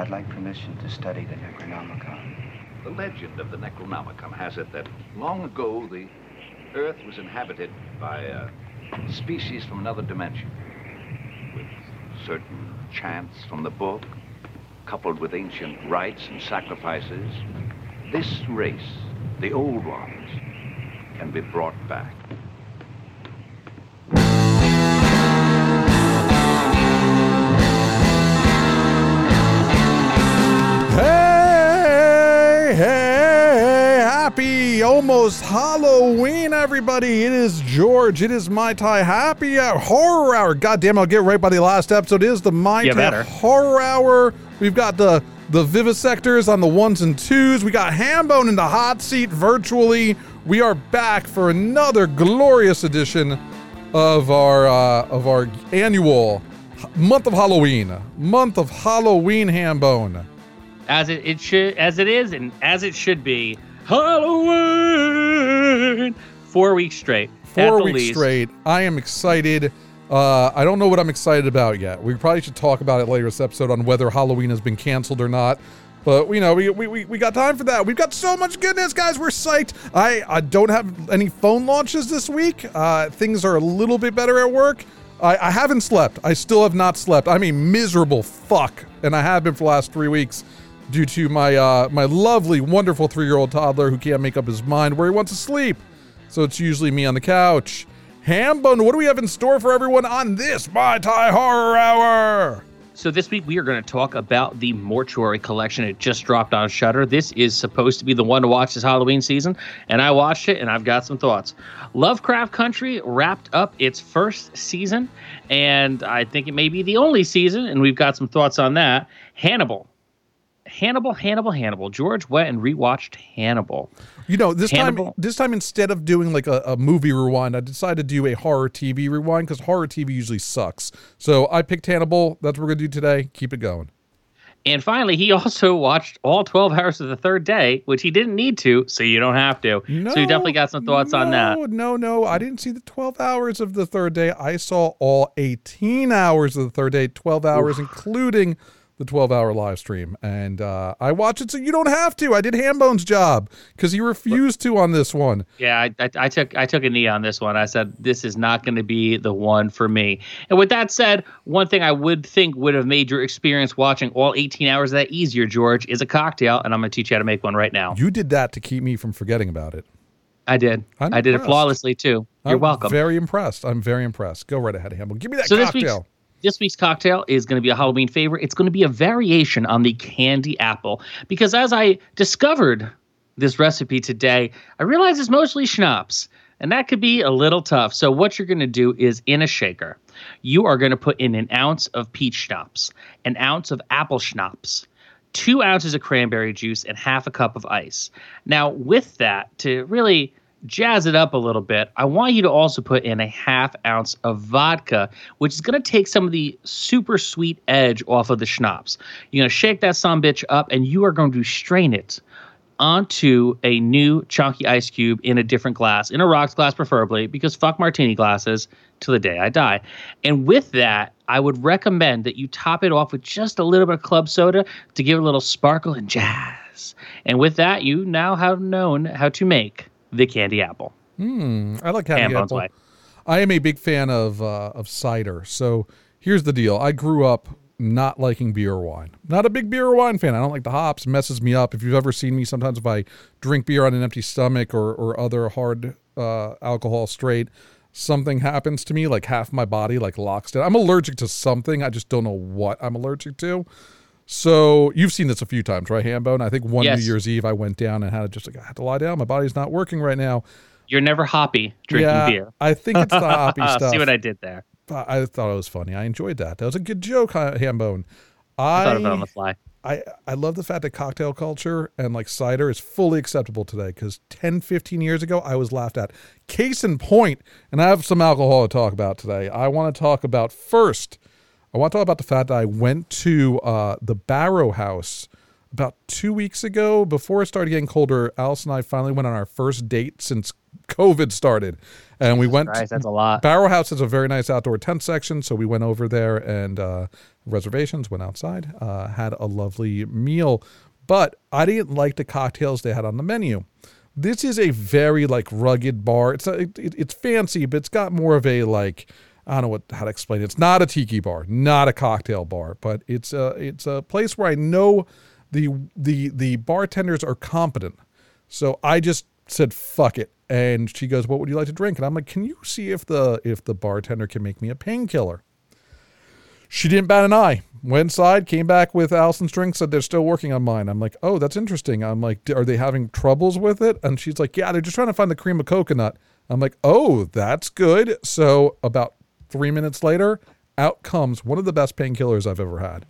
I'd like permission to study the Necronomicon. The legend of the Necronomicon has it that long ago the Earth was inhabited by a species from another dimension, with certain chants from the book, coupled with ancient rites and sacrifices. This race, the old ones, can be brought back. Happy almost Halloween, everybody. It is George. It is Mai Tai Happy Hour, Horror Hour. God damn, I'll get right by the last episode. It is the Mai Tai. Horror Hour. We've got the the vivisectors on the ones and twos. We got Hambone in the hot seat virtually. We are back for another glorious edition of our uh, of our annual month of Halloween, month of Halloween Hambone. as it, it should as it is and as it should be halloween four weeks straight four weeks least. straight. I am excited. Uh, I don't know what I'm excited about yet. We probably should talk about it later this episode on whether Halloween has been canceled or not. But you know, we, we, we, we got time for that. We've got so much goodness, guys. We're psyched. I, I don't have any phone launches this week. Uh, things are a little bit better at work. I, I haven't slept. I still have not slept. I'm a miserable fuck, and I have been for the last three weeks due to my uh, my lovely, wonderful three year old toddler who can't make up his mind where he wants to sleep. So it's usually me on the couch. Hambone, what do we have in store for everyone on this Mai Tai Horror Hour? so this week we are going to talk about the mortuary collection it just dropped on Shudder this is supposed to be the one to watch this halloween season and i watched it and i've got some thoughts lovecraft country wrapped up its first season and i think it may be the only season and we've got some thoughts on that hannibal hannibal hannibal hannibal george went and rewatched hannibal You know, this Hannibal. time, this time instead of doing like a, a movie rewind, I decided to do a horror TV rewind because horror TV usually sucks. So I picked Hannibal. That's what we're gonna do today. Keep it going. And finally, he also watched all 12 hours of the third day, which he didn't need to, so you don't have to. No, so you definitely got some thoughts on that. No, no, no. I didn't see the 12 hours of the third day. I saw all 18 hours of the third day, 12 hours, including the 12 hour live stream. And uh, I watched it so you don't have to. I did Hambone's job because he refused to on this one. Yeah, I, I, I took I took a knee on this one. I said this is not going to be the one for me. And with that said, one thing I would think would have made your experience watching all 18 hours of that easier, George, is a cocktail, and I'm going to teach you how to make one right now. You did that to keep me from forgetting about it. I did. I'm I did it flawlessly too. You're I'm welcome. Very impressed. I'm very impressed. Go right ahead, Hambone. Give me that So cocktail. This week's cocktail is going to be a Halloween favorite. It's going to be a variation on the candy apple because as I discovered this recipe today, I realized it's mostly schnapps. And that could be a little tough. So, what you're going to do is in a shaker, you are going to put in an ounce of peach schnapps, an ounce of apple schnapps, two ounces of cranberry juice, and half a cup of ice. Now, with that, to really jazz it up a little bit, I want you to also put in a half ounce of vodka, which is going to take some of the super sweet edge off of the schnapps. You're going to shake that some bitch up, and you are going to strain it onto a new chunky ice cube in a different glass, in a rocks glass preferably, because fuck martini glasses till the day I die. And with that, I would recommend that you top it off with just a little bit of club soda to give it a little sparkle and jazz. And with that, you now have known how to make the candy apple. I like candy apple. way. I am a big fan of uh, of cider. So here's the deal. I grew up not liking beer or wine. Not a big beer or wine fan. I don't like the hops. It messes me up. If you've ever seen me, sometimes if I drink beer on an empty stomach or, or other hard uh, alcohol straight, something happens to me. Like half my body like locks down. I'm allergic to something. I just don't know what I'm allergic to. So you've seen this a few times, right, Hambone? I think one Yes. New Year's Eve I went down and had just like I had to lie down. My body's not working right now. You're never hoppy drinking yeah, beer. I think it's the hoppy stuff. See what I did there? I I thought it was funny. I enjoyed that. That was a good joke, Ha- Hambone. I thought of it on the fly. I I love the fact that cocktail culture and like cider is fully acceptable today because 10, 15 years ago, I was laughed at. Case in point, and I have some alcohol to talk about today. I want to talk about first, I want to talk about the fact that I went to uh, the Barrel House about two weeks ago before it started getting colder. Alice and I finally went on our first date since COVID started, and we went. Christ, that's a lot. Barrel House has a very nice outdoor tent section, so we went over there and uh, reservations, went outside, uh, had a lovely meal. But I didn't like the cocktails they had on the menu. This is a very like rugged bar. It's a, it, it's fancy, but it's got more of a like I don't know what how to explain it. It's not a tiki bar, not a cocktail bar, but it's a it's a place where I know the the the bartenders are competent. So I just said fuck it, and she goes, "What would you like to drink?" And I'm like, "Can you see if the if the bartender can make me a painkiller?" She didn't bat an eye. Went inside, came back with Allison's drink, said they're still working on mine. I'm like, oh, that's interesting. I'm like, are they having troubles with it? And she's like, yeah, they're just trying to find the cream of coconut. I'm like, oh, that's good. So about three minutes later, out comes one of the best painkillers I've ever had.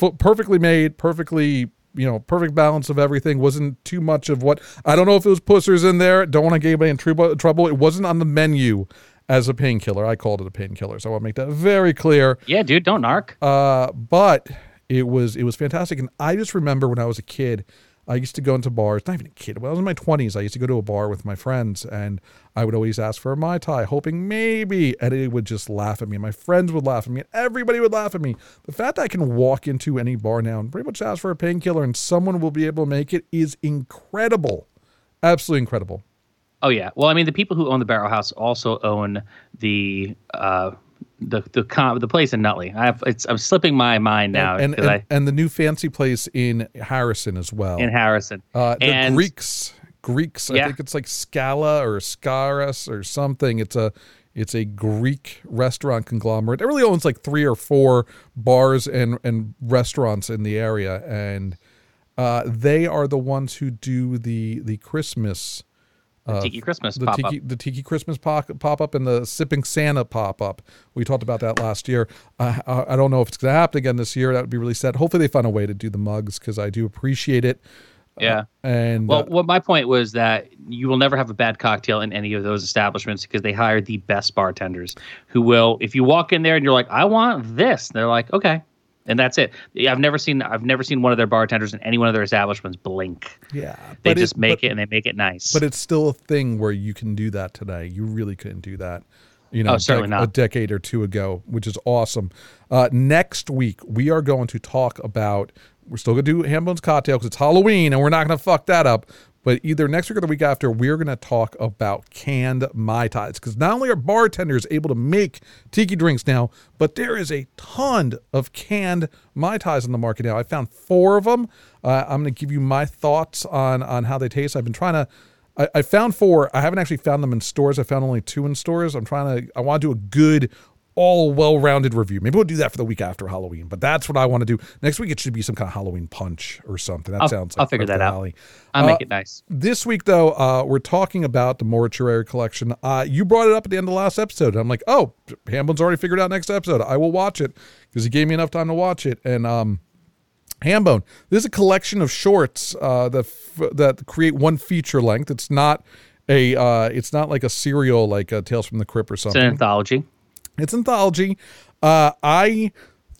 F- perfectly made, perfectly, you know, perfect balance of everything. Wasn't too much of what I don't know if it was Pusser's in there. Don't want to get anybody in trouble. Trouble. It wasn't on the menu as a painkiller. I called it a painkiller, so I want to make that very clear. Yeah, dude, don't narc. Uh, but it was it was fantastic, and I just remember when I was a kid, I used to go into bars. Not even a kid. When I was in my twenties, I used to go to a bar with my friends, and I would always ask for a mai tai, hoping maybe, it would just laugh at me. And my friends would laugh at me, and everybody would laugh at me. The fact that I can walk into any bar now and pretty much ask for a painkiller, and someone will be able to make it is incredible, absolutely incredible. Oh yeah. Well, I mean, the people who own the Barrel House also own the uh, the the com- the place in Nutley. I have, it's I'm slipping my mind now. and 'cause and, I, and the new fancy place in Harrison as well. in Harrison. Uh, the And- Greeks, Greeks. I think it's like Scala or Scaras or something. It's a it's a Greek restaurant conglomerate. It really owns like three or four bars and and restaurants in the area, and uh, they are the ones who do the the Christmas. The Tiki Christmas the pop tiki, up. the tiki Christmas pop, pop up and the sipping Santa pop up. We talked about that last year. Uh, I don't know if it's going to happen again this year. That would be really sad. Hopefully, they find a way to do the mugs because I do appreciate it. Yeah. And Well, uh, what my point was that you will never have a bad cocktail in any of those establishments because they hire the best bartenders who will, if you walk in there and you're like, I want this, they're like, okay. And that's it. Yeah, I've never seen I've never seen one of their bartenders in any one of their establishments blink. yeah, They just make but- it and they make it nice. But it's still a thing where you can do that today. You really couldn't do that, you know, Oh, certainly dec- not. a decade or two ago, which is awesome. Uh, next week we are going to talk about. We're still going to do Hambone's cocktail because it's Halloween, and we're not going to fuck that up. But either next week or the week after, we're going to talk about canned mai tais because not only are bartenders able to make tiki drinks now, but there is a ton of canned mai tais on the market now. I found four of them. Uh, I'm going to give you my thoughts on on how they taste. I've been trying to. I, I found four. I haven't actually found them in stores. I found only two in stores. I'm trying to. I want to do a good, all well-rounded review. Maybe we'll do that for the week after Halloween. But that's what I want to do next week. It should be some kind of Halloween punch or something. That I'll- sounds. I'll figure that out. alley. I Uh, make it nice. This week, though, uh, we're talking about the mortuary collection. Uh, you brought it up at the end of the last episode. I'm like, oh, Hambone's already figured out next episode. I will watch it because he gave me enough time to watch it. And um, Hambone, this is a collection of shorts uh, that f- that create one feature length. It's not a uh, it's not like a serial like uh, Tales from the Crypt or something. It's an anthology. It's anthology. Uh, I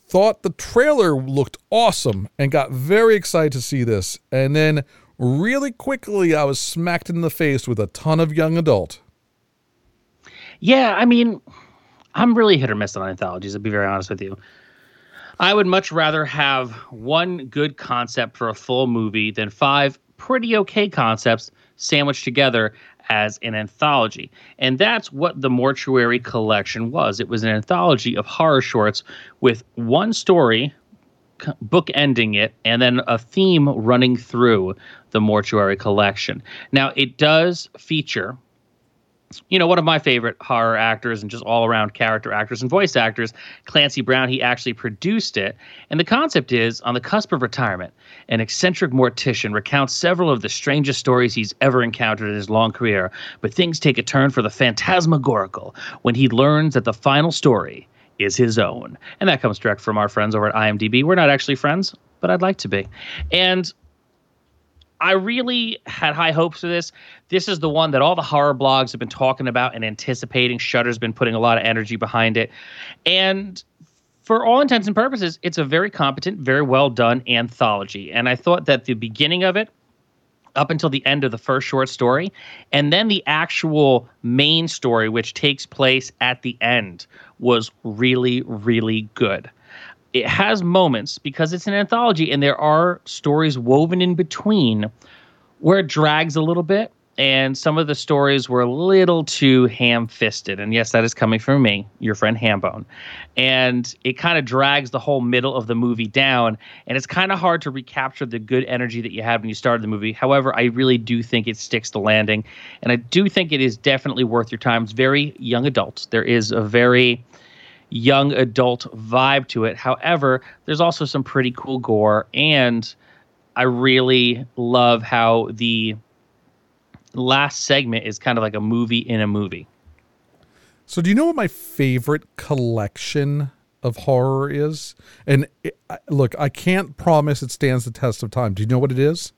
thought the trailer looked awesome and got very excited to see this. And then really quickly, I was smacked in the face with a ton of young adult. Yeah, I mean, I'm really hit or miss on anthologies, to be very honest with you. I would much rather have one good concept for a full movie than five pretty okay concepts sandwiched together as an anthology. And that's what the Mortuary Collection was. It was an anthology of horror shorts with one story c- bookending it and then a theme running through the Mortuary Collection. Now, it does feature you know, one of my favorite horror actors and just all around character actors and voice actors, Clancy Brown, he actually produced it. And the concept is on the cusp of retirement, an eccentric mortician recounts several of the strangest stories he's ever encountered in his long career. But things take a turn for the phantasmagorical when he learns that the final story is his own. And that comes direct from our friends over at IMDb. We're not actually friends, but I'd like to be. And I really had high hopes for this. This is the one that all the horror blogs have been talking about and anticipating. Shudder's been putting a lot of energy behind it. And for all intents and purposes, it's a very competent, very well done anthology. And I thought that the beginning of it up until the end of the first short story. And then the actual main story, which takes place at the end, was really, really good. It has moments because it's an anthology and there are stories woven in between where it drags a little bit and some of the stories were a little too ham-fisted. And yes that is coming from me your friend hambone. And it kind of drags the whole middle of the movie down and it's kind of hard to recapture the good energy that you had when you started the movie. However i really do think it sticks the landing and i do think it is definitely worth your time. It's very young adult. There is a very young adult vibe to it however there's also some pretty cool gore and i really love how the last segment is kind of like a movie in a movie. So, do you know what my favorite collection of horror is? And it, look, I can't promise it stands the test of time. Do you know what it is?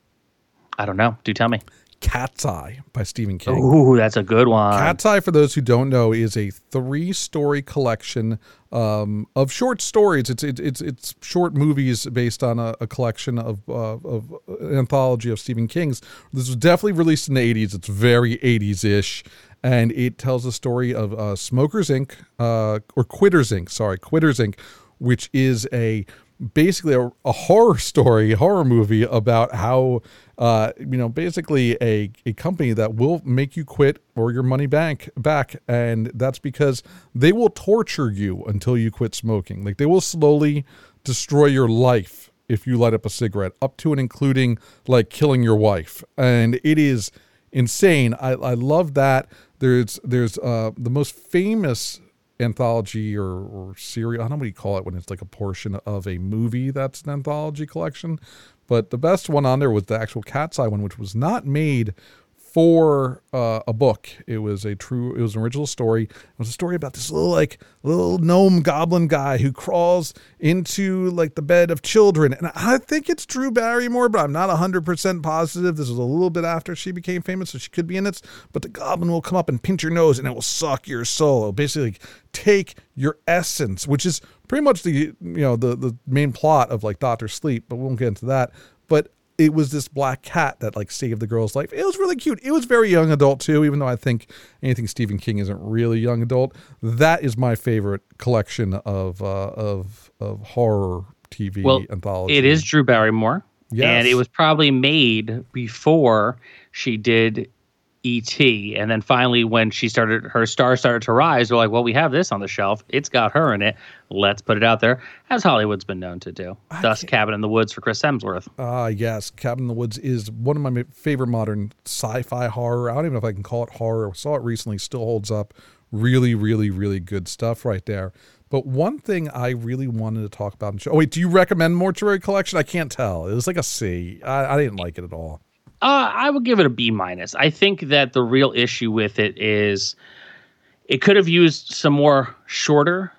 I don't know. Do tell me. Cat's Eye by Stephen King. Ooh, that's a good one. Cat's Eye, for those who don't know, is a three-story collection um, of short stories. It's it, it's it's short movies based on a, a collection of uh, of an anthology of Stephen King's. This was definitely released in the '80s. It's very '80s-ish, and it tells the story of uh, Smokers Inc. Uh, or Quitters Inc. Sorry, Quitters Inc. Which is a basically a, a, horror story, horror movie about how, uh, you know, basically a, a company that will make you quit or your money back back, and that's because they will torture you until you quit smoking. Like they will slowly destroy your life if you light up a cigarette, up to and including like killing your wife, and it is insane. I I love that. There's there's uh the most famous anthology or, or series. I don't know what you call it when it's like a portion of a movie that's an anthology collection. But the best one on there was the actual Cat's Eye one, which was not made for uh, a book. It was a true, it was an original story. It was a story about this little like little gnome goblin guy who crawls into like the bed of children. And I think it's Drew Barrymore, but I'm not 100% positive. This was a little bit after she became famous, so she could be in it. But the goblin will come up and pinch your nose and it will suck your soul. It'll basically take your essence, which is pretty much the you know the the main plot of like Doctor Sleep, but we won't get into that. But it was this black cat that like saved the girl's life. It was really cute. It was very young adult too, even though I think anything Stephen King isn't really young adult. That is my favorite collection of uh, of of horror TV well, anthology. It is Drew Barrymore. Yes. And it was probably made before she did ET. And then finally, when she started, her star started to rise, we're like, well, we have this on the shelf. It's got her in it. Let's put it out there, as Hollywood's been known to do. I Thus, can't... Cabin in the Woods for Chris Hemsworth. Ah, uh, yes. Cabin in the Woods is one of my favorite modern sci fi horror. I don't even know if I can call it horror. I saw it recently, still holds up. Really, really, really good stuff right there. But one thing I really wanted to talk about. Oh, wait, do you recommend Mortuary Collection? I can't tell. It was like a C. I, I didn't like it at all. Uh, I would give it a B minus. I think that the real issue with it is it could have used some more shorter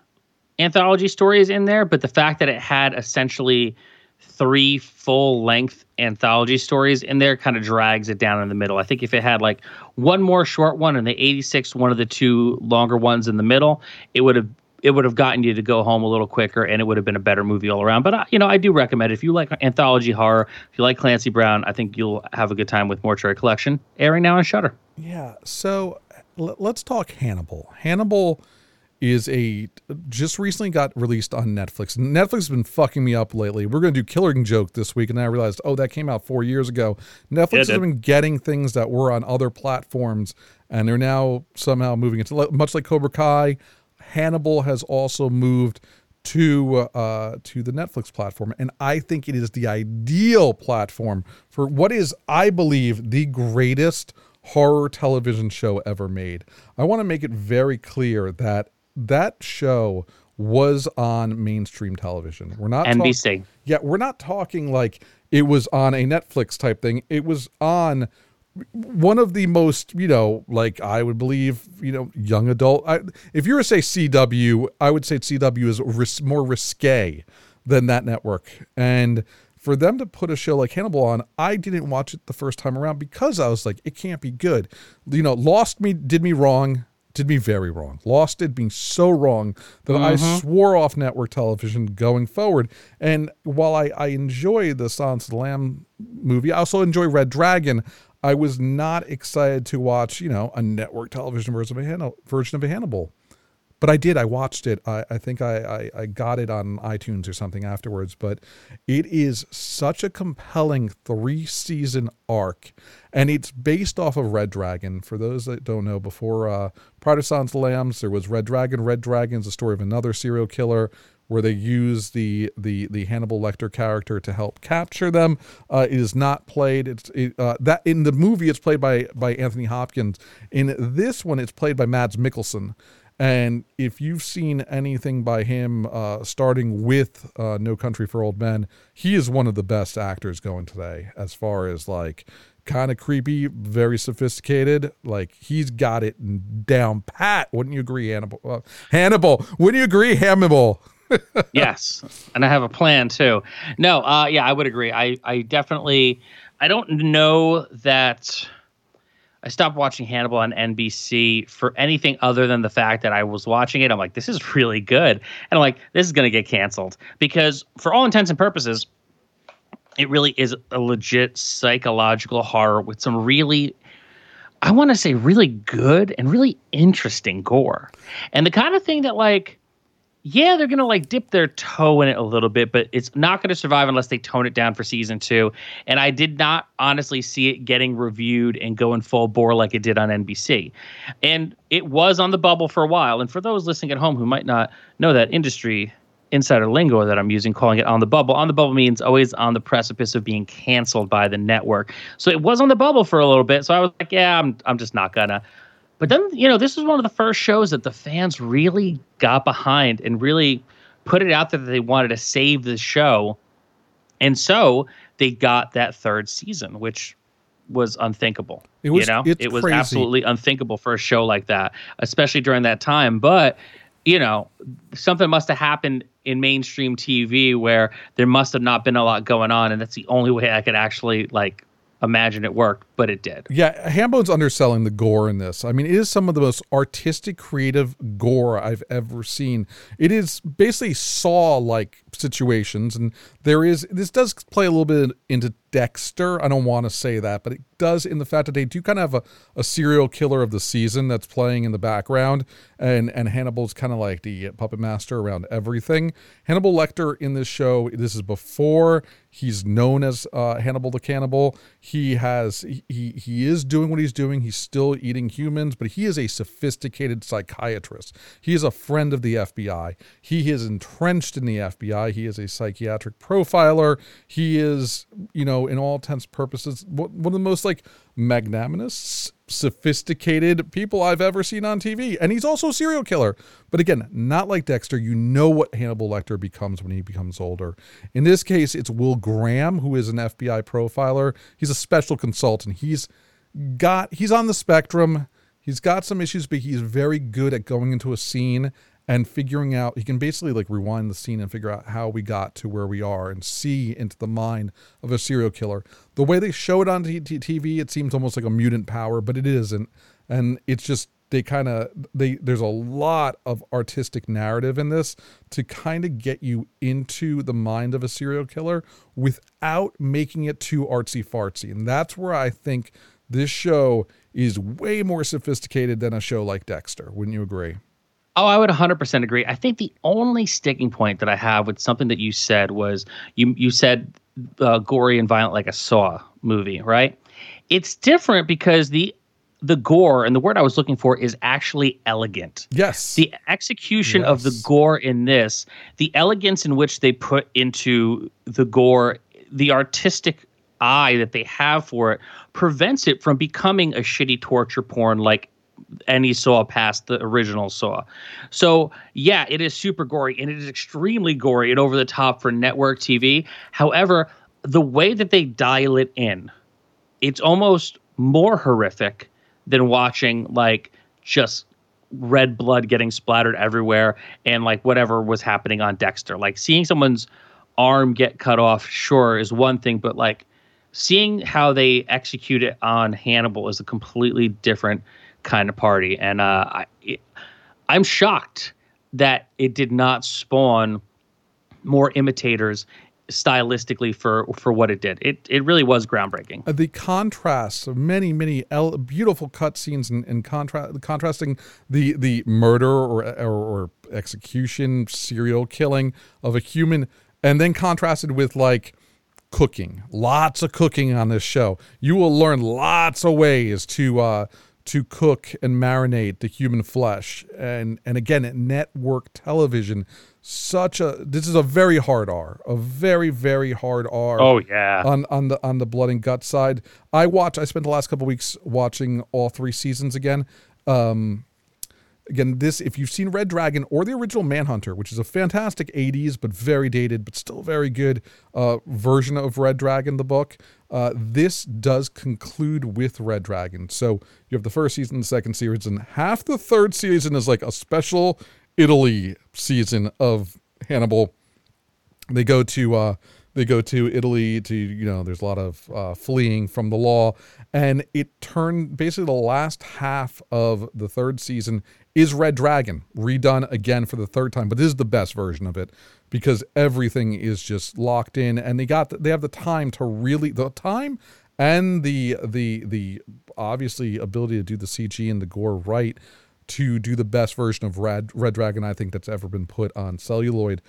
anthology stories in there, but the fact that it had essentially three full length anthology stories in there kind of drags it down in the middle. I think if it had like one more short one and the 86 one of the two longer ones in the middle, it would have it would have gotten you to go home a little quicker and it would have been a better movie all around. But, uh, you know, I do recommend it. If you like anthology horror, if you like Clancy Brown, I think you'll have a good time with Mortuary Collection airing now on Shudder. Yeah. So l- let's talk Hannibal. Hannibal is a just recently got released on Netflix. Netflix has been fucking me up lately. We're going to do Killing Joke this week, and I realized, oh, that came out four years ago. Netflix has been getting things that were on other platforms, and they're now somehow moving into much like Cobra Kai. Hannibal has also moved to uh, to the Netflix platform, and I think it is the ideal platform for what is, I believe, the greatest horror television show ever made. I want to make it very clear that that show was on mainstream television. We're not NBC. Talk- yeah, we're not talking like it was on a Netflix type thing. It was on one of the most, you know, like I would believe, you know, young adult. I, if you were to say CW, I would say CW is ris- more risque than that network. And for them to put a show like Hannibal on, I didn't watch it the first time around because I was like, it can't be good. You know, Lost me did me wrong did me very wrong. Lost did me so wrong that I mm-hmm. swore off network television going forward. And while I, I enjoy the Silence of the Lamb movie, I also enjoy Red Dragon. I was not excited to watch, you know, a network television version of a, version of a Hannibal. But I did. I watched it. I, I think I, I, I got it on iTunes or something afterwards. But it is such a compelling three season arc. And it's based off of Red Dragon. For those that don't know, before uh, the Lambs, there was Red Dragon. Red Dragon's the story of another serial killer where they use the the the Hannibal Lecter character to help capture them. Uh, it is not played. It's it, uh, that in the movie it's played by by Anthony Hopkins. In this one, it's played by Mads Mikkelsen. And if you've seen anything by him, uh, starting with uh, No Country for Old Men, he is one of the best actors going today, as far as like kind of creepy, very sophisticated. Like he's got it down pat. Wouldn't you agree, Hannibal? Uh, Hannibal, wouldn't you agree, Hannibal? Yes, and I have a plan too. No, uh, yeah, I would agree. I, I definitely, I don't know that I stopped watching Hannibal on NBC for anything other than the fact that I was watching it. I'm like, this is really good, and I'm like, this is gonna get canceled because, for all intents and purposes, it really is a legit psychological horror with some really I want to say really good and really interesting gore. And the kind of thing that like yeah, they're going to like dip their toe in it a little bit, but it's not going to survive unless they tone it down for season 2. And I did not honestly see it getting reviewed and going full bore like it did on NBC. And it was on the bubble for a while. And for those listening at home who might not know that industry insider lingo that I'm using, calling it on the bubble. On the bubble means always on the precipice of being canceled by the network. So it was on the bubble for a little bit. So I was like, yeah, I'm, I'm just not gonna. But then, you know, this was one of the first shows that the fans really got behind and really put it out there that they wanted to save the show. And so they got that third season, which was unthinkable. It was- you know, it was crazy. absolutely unthinkable for a show like that, especially during that time. But you know, something must have happened in mainstream TV where there must have not been a lot going on, and that's the only way I could actually like imagine it worked, but it did. Yeah, Hambone's underselling the gore in this. I mean, it is some of the most artistic, creative gore I've ever seen. It is basically saw like situations, and there is this does play a little bit into Dexter. I don't want to say that, but it does in the fact that they do kind of have a, a serial killer of the season that's playing in the background, and and Hannibal's kind of like the puppet master around everything. Hannibal Lecter in this show, this is before he's known as uh, Hannibal the Cannibal. He has he he is doing what he's doing. He's still eating humans, but he is a sophisticated psychiatrist. He is a friend of the FBI. He is entrenched in the FBI. He is a psychiatric profiler. He is, you know, in all intents purposes, one one of the most like magnanimous, sophisticated people I've ever seen on TV. And he's also a serial killer. But again, not like Dexter. You know what Hannibal Lecter becomes when he becomes older. In this case, it's Will Graham, who is an FBI profiler. He's a special consultant. He's got he's on the spectrum. He's got some issues, but he's very good at going into a scene and figuring out he can basically like rewind the scene and figure out how we got to where we are and see into the mind of a serial killer. The way they show it on TV, it seems almost like a mutant power, but it isn't. And it's just they kind of they there's a lot of artistic narrative in this to kind of get you into the mind of a serial killer without making it too artsy fartsy. And that's where I think this show is way more sophisticated than a show like Dexter. Wouldn't you agree? Oh, I would 100% agree. I think the only sticking point that I have with something that you said was you you said uh, gory and violent like a Saw movie, right? It's different because the the gore and the word I was looking for is actually elegant. Yes. The execution of the gore in this, the elegance in which they put into the gore, the artistic eye that they have for it prevents it from becoming a shitty torture porn like any Saw past the original Saw. So, yeah, it is super gory and it is extremely gory and over the top for network TV. However, the way that they dial it in, it's almost more horrific than watching like just red blood getting splattered everywhere and like whatever was happening on Dexter. Like seeing someone's arm get cut off, sure, is one thing, but like seeing how they execute it on Hannibal is a completely different kind of party. And uh, I, I'm shocked that it did not spawn more imitators stylistically for for what it did. It it really was groundbreaking. The contrasts of many many el- beautiful cutscenes and, and contra- contrasting the the murder or, or or execution serial killing of a human and then contrasted with like cooking lots of cooking on this show you will learn lots of ways to uh to cook and marinate the human flesh and and again network television such a this is a very hard R, a very very hard R. Oh yeah. On on the on the blood and gut side, I watch. I spent the last couple weeks watching all three seasons again. Um, again, this if you've seen Red Dragon or the original Manhunter, which is a fantastic '80s but very dated but still very good uh, version of Red Dragon, the book. Uh, this does conclude with Red Dragon. So you have the first season, the second season, half the third season is like a special Italy season of Hannibal. They go to uh, they go to Italy to you know there's a lot of uh, fleeing from the law, and it turned basically the last half of the third season is Red Dragon redone again for the third time, but this is the best version of it because everything is just locked in, and they got the, they have the time to really the time and the the the obviously ability to do the CG and the gore right to do the best version of Red Red Dragon I think that's ever been put on celluloid,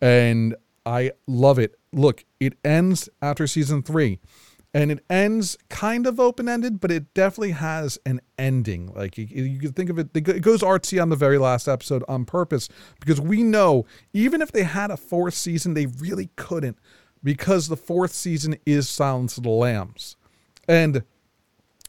and I love it. Look, it ends after season three, and it ends kind of open ended, but it definitely has an ending. Like you, can think of it, it goes artsy on the very last episode on purpose because we know even if they had a fourth season, they really couldn't because the fourth season is Silence of the Lambs, and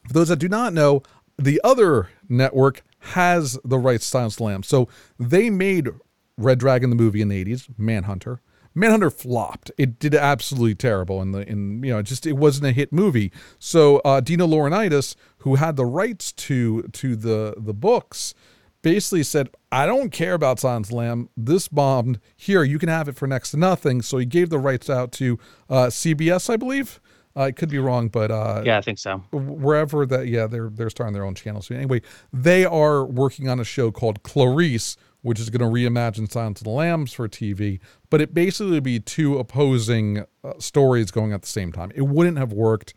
for those that do not know, the other network has the rights to Silence of the Lambs. So they made Red Dragon the movie in the 80s, Manhunter. Manhunter flopped. It did absolutely terrible in the in you know just it wasn't a hit movie. So uh, Dino Laurentiis, who had the rights to to the the books, basically said, "I don't care about Silence Lamb. This bombed. Here, you can have it for next to nothing." So he gave the rights out to uh, CBS, I believe. Uh, I could be wrong, but uh, yeah, I think so. Wherever that, yeah, they're they're starting their own channel So anyway, they are working on a show called Clarice, which is going to reimagine Silence of the Lambs for TV. But it basically would be two opposing uh, stories going at the same time. It wouldn't have worked.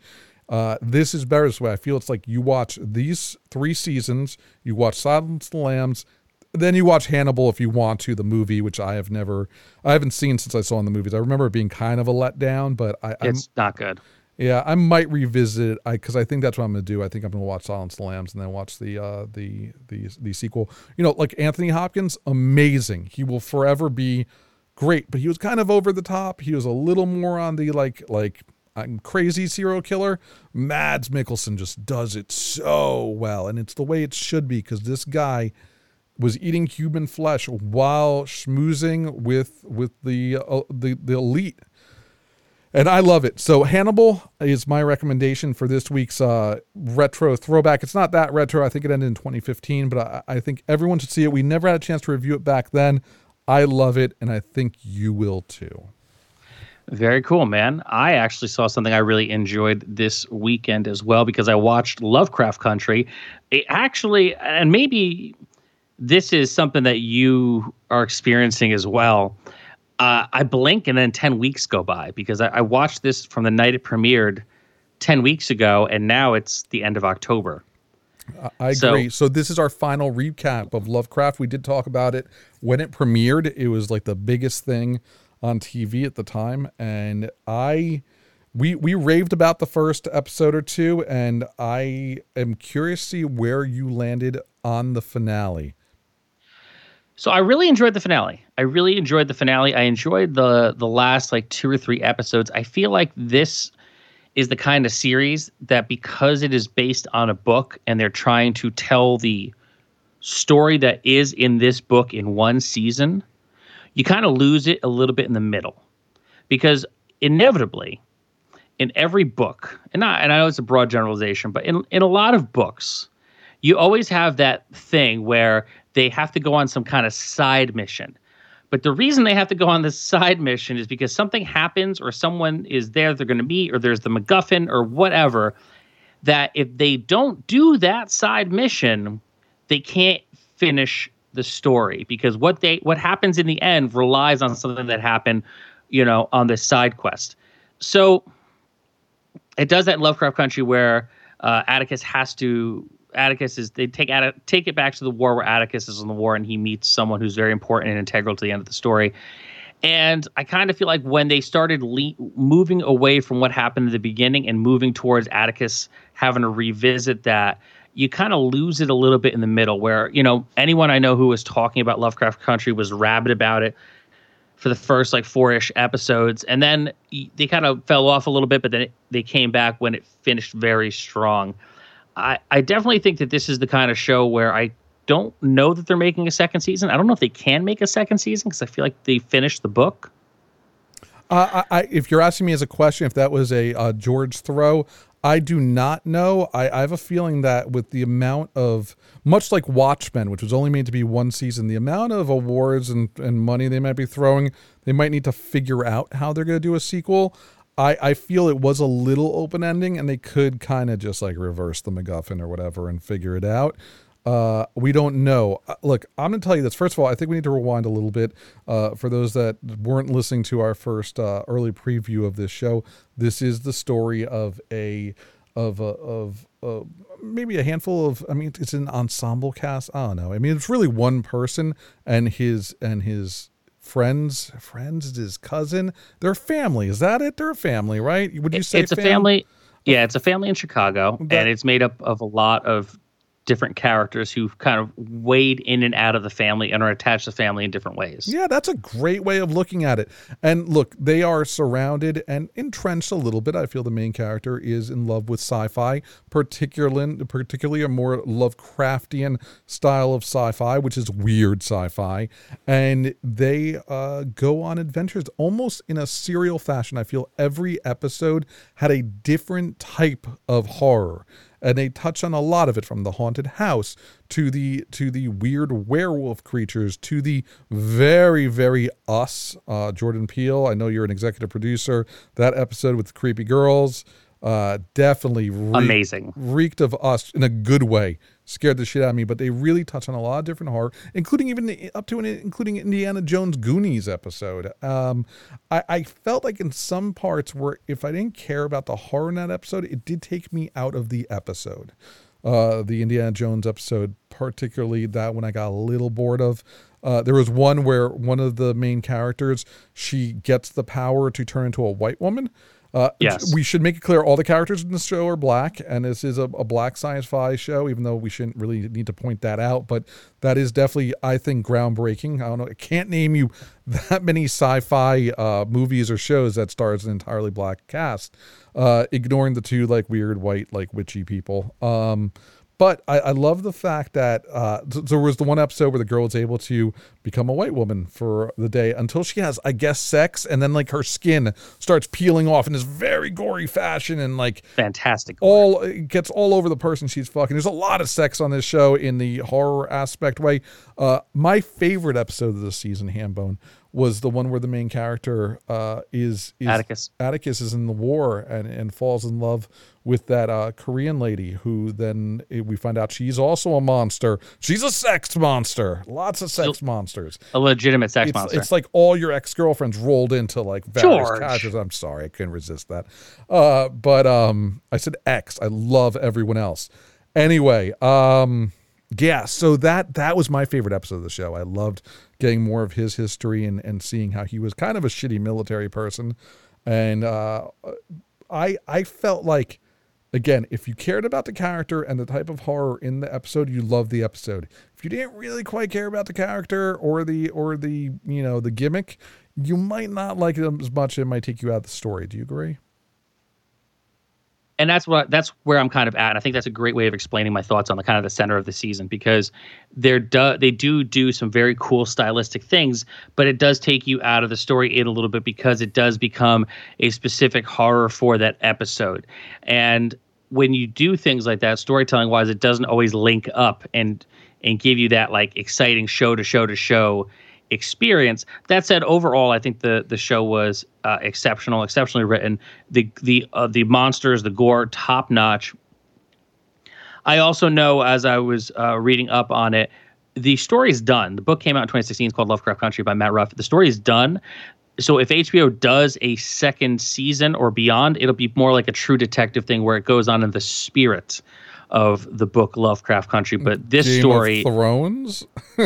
Uh, this is better this way. I feel it's like you watch these three seasons, you watch Silence of the Lambs, then you watch Hannibal if you want to, the movie, which I have never, I haven't seen since I saw in the movies. I remember it being kind of a letdown, but I, it's I'm, not good. Yeah, I might revisit it because I, think that's what I'm going to do. I think I'm going to watch Silence the Lambs and then watch the uh, the the the sequel. You know, like Anthony Hopkins, amazing. He will forever be great, but he was kind of over the top. He was a little more on the like like I'm crazy serial killer. Mads Mikkelsen just does it so well, and it's the way it should be because this guy was eating human flesh while schmoozing with with the uh, the the elite and I love it. So Hannibal is my recommendation for this week's uh, retro throwback. It's not that retro. I think it ended in 2015, but I, I, think everyone should see it. We never had a chance to review it back then. I love it, and I think you will too. Very cool, man. I actually saw something I really enjoyed this weekend as well because I watched Lovecraft Country. It actually, and maybe this is something that you are experiencing as well uh, I blink and then 10 weeks go by because I, I, watched this from the night it premiered 10 weeks ago, and now it's the end of October. I agree. So, so, this is our final recap of Lovecraft. We did talk about it when it premiered. It was like the biggest thing on TV at the time, and I we we raved about the first episode or two, and I am curious to see where you landed on the finale. So I really enjoyed the finale. I really enjoyed the finale. I enjoyed the the last like two or three episodes. I feel like this is the kind of series that because it is based on a book and they're trying to tell the story that is in this book in one season, you kind of lose it a little bit in the middle. Because inevitably in every book, and not and I know it's a broad generalization, but in in a lot of books, you always have that thing where they have to go on some kind of side mission. But the reason they have to go on this side mission is because something happens or someone is there they're going to meet or there's the MacGuffin or whatever. That if they don't do that side mission, they can't finish the story because what they what happens in the end relies on something that happened, you know, on this side quest. So it does that in Lovecraft Country where uh, Atticus has to Atticus is they take Att- take it back to the war where Atticus is in the war and he meets someone who's very important and integral to the end of the story. And I kind of feel like when they started le- moving away from what happened at the beginning and moving towards Atticus having to revisit that, you kind of lose it a little bit in the middle. Where you know anyone I know who was talking about Lovecraft Country was rabid about it for the first like four-ish episodes, and then they kind of fell off a little bit, but then it, they came back when it finished very strong. I, I definitely think that this is the kind of show where I don't know that they're making a second season. I don't know if they can make a second season because I feel like they finished the book. Uh, I, I, if you're asking me as a question, if that was a uh, George throw, I do not know. I, I, have a feeling that with the amount of, much like Watchmen, which was only made to be one season, the amount of awards and, and money they might be throwing, they might need to figure out how they're going to do a sequel. I, I feel it was a little open ending and they could kind of just like reverse the MacGuffin or whatever and figure it out. Uh, we don't know. Uh, look, I'm going to tell you this. First of all, I think we need to rewind a little bit. Uh, for those that weren't listening to our first uh, early preview of this show, this is the story of a of of a, maybe a handful of. I mean, it's an ensemble cast. I don't know. I mean, it's really one person and his and his friends. Friends, his cousin. They're family. Is that it? They're a family, right? Would you say it's fam- a family? Yeah, it's a family in Chicago, that, and it's made up of a lot of different characters who kind of wade in and out of the family and are attached to family in different ways. Yeah, that's a great way of looking at it. And look, they are surrounded and entrenched a little bit. I feel the main character is in love with sci-fi, particularly particularly a more Lovecraftian style of sci-fi, which is weird sci-fi, and they uh, go on adventures almost in a serial fashion. I feel every episode had a different type of horror and they touch on a lot of it from the haunted house to the to the weird werewolf creatures to the very very us uh, jordan peele. I know you're an executive producer. That episode with the creepy girls uh, definitely amazing. reeked of us in a good way scared the shit out of me but they really touch on a lot of different horror including even up to and including indiana jones goonies episode. Um, I, I felt like in some parts where if i didn't care about the horror in that episode it did take me out of the episode. Uh, the indiana jones episode particularly that one i got a little bored of. Uh, there was one where one of the main characters she gets the power to turn into a white woman uh, yes. We should make it clear all the characters in the show are black, and this is a, a black science fi show, even though we shouldn't really need to point that out. But that is definitely, I think, groundbreaking. I don't know. I can't name you that many sci fi uh, movies or shows that stars an entirely black cast, uh, ignoring the two like weird white, like witchy people. Um, but I, I, love the fact that uh, th- there was the one episode where the girl was able to become a white woman for the day until she has, I guess, sex, and then like her skin starts peeling off in this very gory fashion, and like fantastic, all it gets all over the person she's fucking. There's a lot of sex on this show in the horror aspect way. Uh, my favorite episode of the season, Hambone, was the one where the main character uh, is, is Atticus. Atticus is in the war and, and falls in love with that uh, Korean lady who then we find out she's also a monster. She's a sex monster. Lots of sex so, monsters. A legitimate sex it's, monster. It's like all your ex girlfriends rolled into like various George. characters. I'm sorry, I couldn't resist that. Uh, but um, I said ex. I love everyone else. Anyway, um, yeah. So that that was my favorite episode of the show. I loved getting more of his history and, and seeing how he was kind of a shitty military person. And uh, I I felt like again, if you cared about the character and the type of horror in the episode, you loved the episode. If you didn't really quite care about the character or the or the you know the gimmick, you might not like it as much. It might take you out of the story. Do you agree? And that's what that's where I'm kind of at. And I think that's a great way of explaining my thoughts on the kind of the center of the season because they're do, they do do some very cool stylistic things, but it does take you out of the story in a little bit because it does become a specific horror for that episode. And when you do things like that, storytelling wise, it doesn't always link up and and give you that like exciting show to show to show experience. That said, overall, I think the the show was uh, exceptional, exceptionally written. The the uh, the monsters, the gore, top notch. I also know, as I was uh, reading up on it, the story is done. The book came out in 2016. It's called Lovecraft Country by Matt Ruff. The story is done. So if HBO does a second season or beyond, it'll be more like a true detective thing where it goes on in the spirit of the book Lovecraft Country. But this Game story, of Thrones.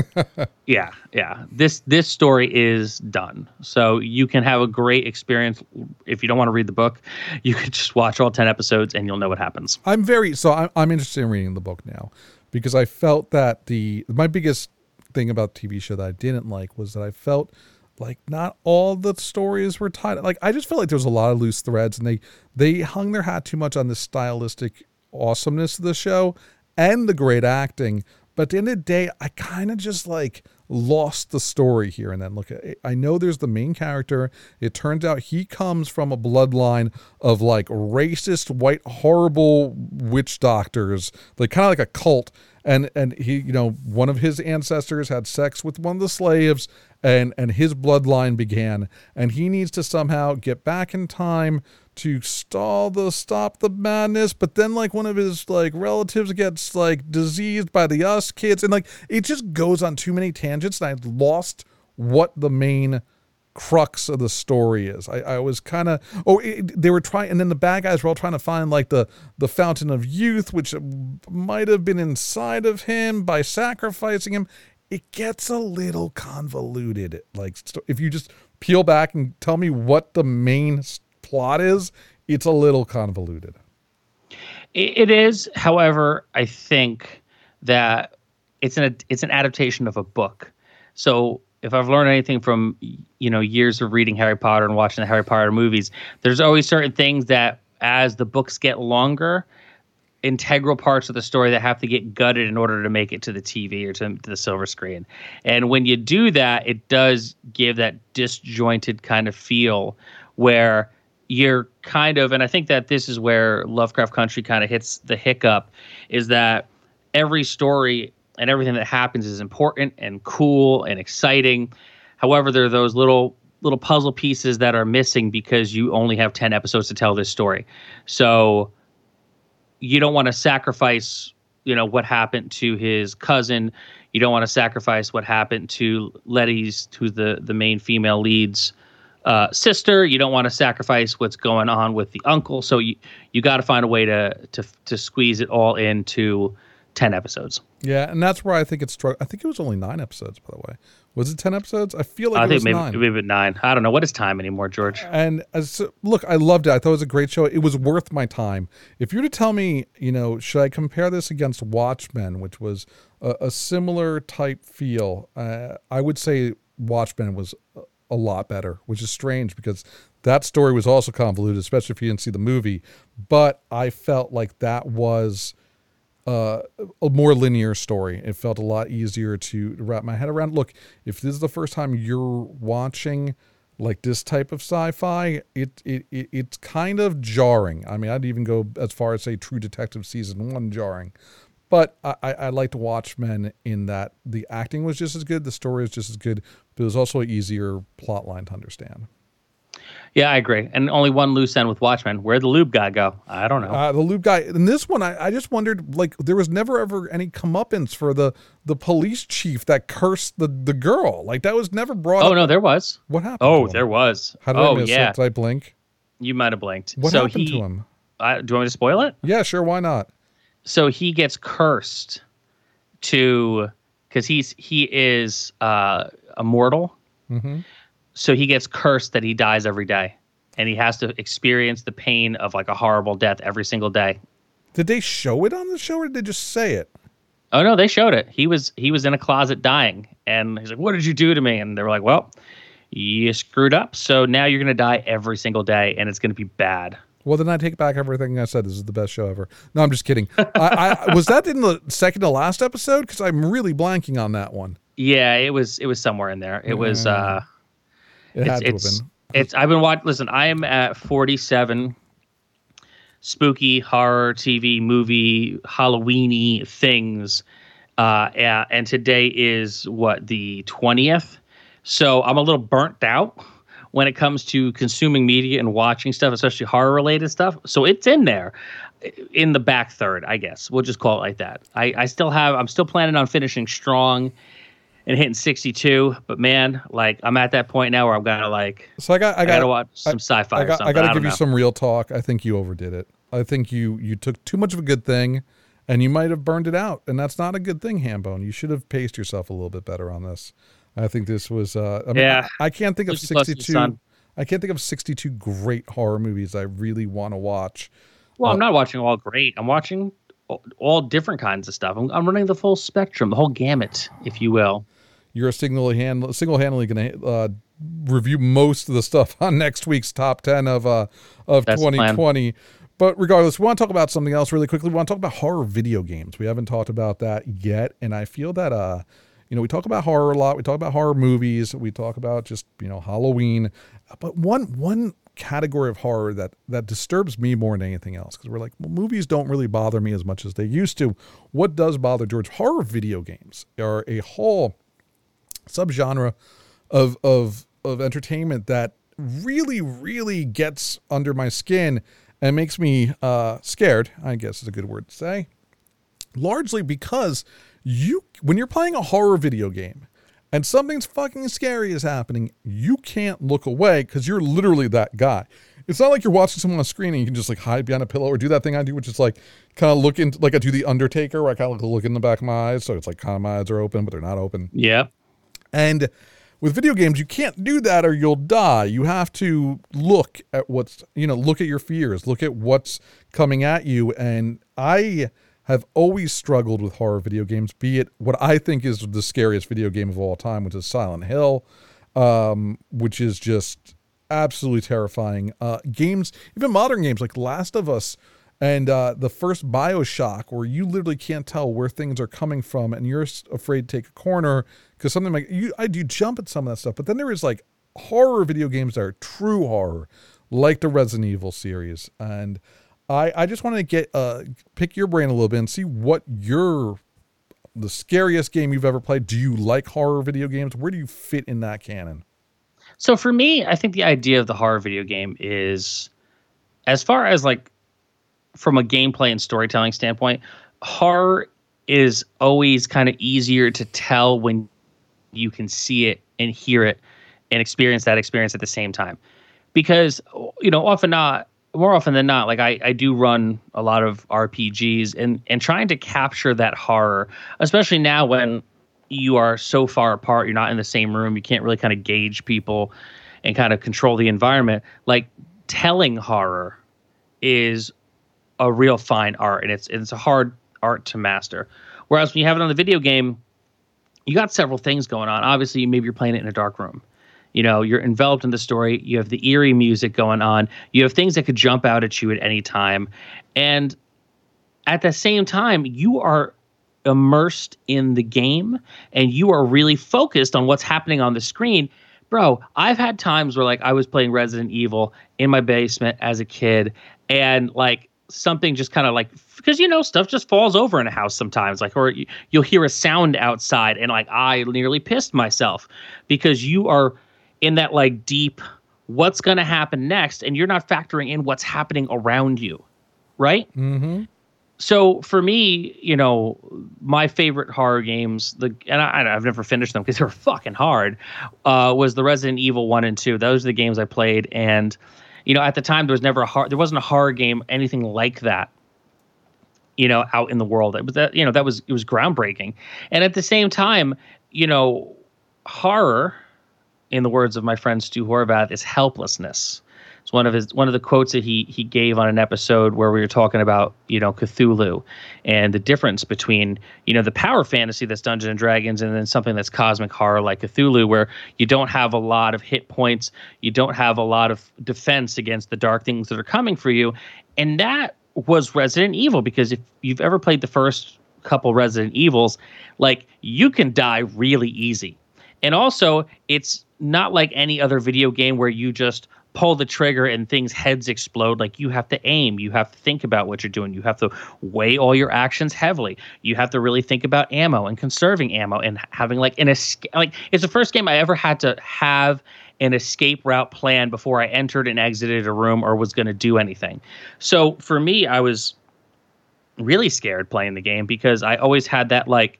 yeah, yeah, this this story is done. So you can have a great experience if you don't want to read the book. You could just watch all ten episodes and you'll know what happens. I'm very so I'm, I'm interested in reading the book now because I felt that the my biggest thing about TV show that I didn't like was that I felt like not all the stories were tied. Like I just felt like there was a lot of loose threads, and they they hung their hat too much on the stylistic awesomeness of the show and the great acting. But at the end of the day, I kind of just like lost the story here and then. Look, I know there's the main character. It turns out he comes from a bloodline of like racist, white, horrible witch doctors, like kind of like a cult. And and he, you know, one of his ancestors had sex with one of the slaves, and and his bloodline began. And he needs to somehow get back in time to stall the stop the madness but then like one of his like relatives gets like diseased by the us kids and like it just goes on too many tangents and i lost what the main crux of the story is. I, I was kind of oh it, they were trying and then the bad guys were all trying to find like the the fountain of youth which might have been inside of him by sacrificing him. It gets a little convoluted like if you just peel back and tell me what the main plot is, it's a little convoluted. It is, however, I think that it's an it's an adaptation of a book. So if I've learned anything from you know years of reading Harry Potter and watching the Harry Potter movies, there's always certain things that as the books get longer, integral parts of the story that have to get gutted in order to make it to the TV or to, to the silver screen. And when you do that, it does give that disjointed kind of feel where you're kind of, and I think that this is where Lovecraft Country kind of hits the hiccup, is that every story and everything that happens is important and cool and exciting. However, there are those little little puzzle pieces that are missing because you only have 10 episodes to tell this story. So you don't want to sacrifice, you know, what happened to his cousin. You don't want to sacrifice what happened to Letty's, to the the main female lead's uh, sister. You don't want to sacrifice what's going on with the uncle. So you you got to find a way to to to squeeze it all into ten episodes. Yeah, and that's where I think it's. Str- I think it was only nine episodes, by the way. Was it ten episodes? I feel like I it think was maybe nine. maybe nine. I don't know what is time anymore, George. And as, look, I loved it. I thought it was a great show. It was worth my time. If you were to tell me, you know, should I compare this against Watchmen, which was a, a similar type feel, uh, I would say Watchmen was a lot better, which is strange because that story was also convoluted, especially if you didn't see the movie. But I felt like that was uh, a more linear story. It felt a lot easier to wrap my head around. Look, if this is the first time you're watching like this type of sci-fi, it, it, it it's kind of jarring. I mean, I'd even go as far as say True Detective season one jarring. But I, I like to Watchmen in that the acting was just as good, the story is just as good, but it was also an easier plot line to understand. Yeah, I agree. And only one loose end with Watchmen. Where'd the lube guy go? I don't know. Uh, the lube guy in this one, I, I just wondered like there was never ever any comeuppance for the the police chief that cursed the the girl. Like that was never brought oh up. no, there was. What happened? Oh, there was. How did oh I miss yeah, it? Did I blink? you might have blinked. What so happened he, to him? Uh, do you want me to spoil it? Yeah, sure. Why not? So he gets cursed to because he's he is uh, immortal. hmm So he gets cursed that he dies every day, and he has to experience the pain of like a horrible death every single day. Did they show it on the show, or did they just say it? Oh no, they showed it. He was he was in a closet dying, and he's like, "What did you do to me?" And they were like, "Well, you screwed up. So now you're gonna die every single day, and it's gonna be bad." Well, then I take back everything I said. This is the best show ever. No, I'm just kidding. I, I was that in the second to last episode because I'm really blanking on that one. Yeah, it was it was somewhere in there. It was uh, It it's had to have been. it's. I've been watching. Listen, I am at 47 spooky horror TV movie Halloweeny things, uh, and today is what the 20th. So I'm a little burnt out when it comes to consuming media and watching stuff, especially horror related stuff. So it's in there. in the back third, I guess. We'll just call it like that. I, I still have I'm still planning on finishing strong and hitting 62, but man, like I'm at that point now where I'm gonna like So I got I I, got gotta watch some sci-fi I got, I got to give you some real talk. I think you overdid it. I think you you took too much of a good thing, and you might have burned it out, and that's not a good thing, Hambone. You should have paced yourself a little bit better on this. I think this was. Uh, I mean, Yeah. I, I can't think of Push it close to the sixty-two. I can't think of sixty-two great horror movies I really want to watch. Well, Uh, I'm not watching all great. I'm watching all, different kinds of stuff. I'm, I'm running the full spectrum, the whole gamut, if you will. You're single hand single-handedly going to uh, review most of the stuff on next week's top ten of uh of That's the plan. 2020. But regardless, we want to talk about something else really quickly. We want to talk about horror video games. We haven't talked about that yet, and I feel that uh, you know, we talk about horror a lot. We talk about horror movies. We talk about just you know Halloween, but one one category of horror that that disturbs me more than anything else because we're like, well, movies don't really bother me as much as they used to. What does bother George? Horror video games are a whole subgenre of of of entertainment that really really gets under my skin and makes me uh scared i guess is a good word to say largely because you when you're playing a horror video game and something's fucking scary is happening you can't look away because you're literally that guy it's not like you're watching someone on screen and you can just like hide behind a pillow or do that thing i do which is like kind of look into like i do the undertaker where i kind of look in the back of my eyes so it's like kind of my eyes are open but they're not open Yeah. and with video games, you can't do that or you'll die. You have to look at what's, you know, look at your fears, look at what's coming at you. And I have always struggled with horror video games, be it what I think is the scariest video game of all time, which is Silent Hill, um, which is just absolutely terrifying. Uh, games, even modern games like Last of Us and uh, the first Bioshock, where you literally can't tell where things are coming from, and you're afraid to take a corner because something like you, I do jump at some of that stuff. But then there is like horror video games that are true horror, like the Resident Evil series, and I I just wanted to get uh pick your brain a little bit and see what your the scariest game you've ever played. Do you like horror video games? Where do you fit in that canon? So for me, I think the idea of the horror video game is, as far as like, from a gameplay and storytelling standpoint, horror is always kind of easier to tell when you can see it and hear it and experience that experience at the same time. Because, you know, often not, more often than not, like I, I do run a lot of RPGs and, and trying to capture that horror, especially now when you are so far apart, you're not in the same room, you can't really kind of gauge people and kind of control the environment. Like telling horror is a real fine art and it's it's a hard art to master. Whereas when you have it on the video game, you got several things going on. Obviously, maybe you're playing it in a dark room. You know, you're enveloped in the story. You have the eerie music going on. You have things that could jump out at you at any time. And at the same time, you are immersed in the game and you are really focused on what's happening on the screen. Bro, I've had times where like I was playing Resident Evil in my basement as a kid and like something just kind of like because you know stuff just falls over in a house sometimes like or you, you'll hear a sound outside and like I nearly pissed myself because you are in that like deep what's going to happen next and you're not factoring in what's happening around you right Mm-hmm. so for me, you know, my favorite horror games, the and I, I've never finished them because they were fucking hard, uh, was the Resident Evil one and two. Those are the games I played, and you know, at the time there was never a horror, there wasn't a horror game anything like that, you know, out in the world. It was that you know that was it was groundbreaking, and at the same time, you know, horror, in the words of my friend Stu Horvath, is helplessness. It's one of his one of the quotes that he he gave on an episode where we were talking about you know Cthulhu and the difference between you know the power fantasy that's Dungeons and Dragons and then something that's cosmic horror like Cthulhu where you don't have a lot of hit points, you don't have a lot of defense against the dark things that are coming for you, and that was Resident Evil because if you've ever played the first couple Resident Evils, like you can die really easy. And also, it's not like any other video game where you just pull the trigger and things heads explode. Like you have to aim. You have to think about what you're doing. You have to weigh all your actions heavily. You have to really think about ammo and conserving ammo and having like an escape like it's the first game i ever had to have an escape route plan before i entered and exited a room or was going to do anything. So for me i was really scared playing the game because I always had that like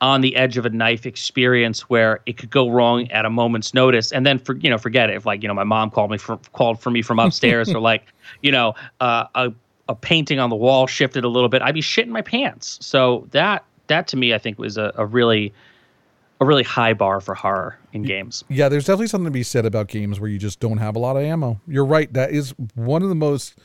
on the edge of a knife experience where it could go wrong at a moment's notice and then for you know forget it if like you know my mom called me for called for me from upstairs or like you know uh, a a painting on the wall shifted a little bit I'd be shitting my pants so that that to me I think was a, a really a really high bar for horror in games. Yeah, there's definitely something to be said about games where you just don't have a lot of ammo. You're right. That is one of the most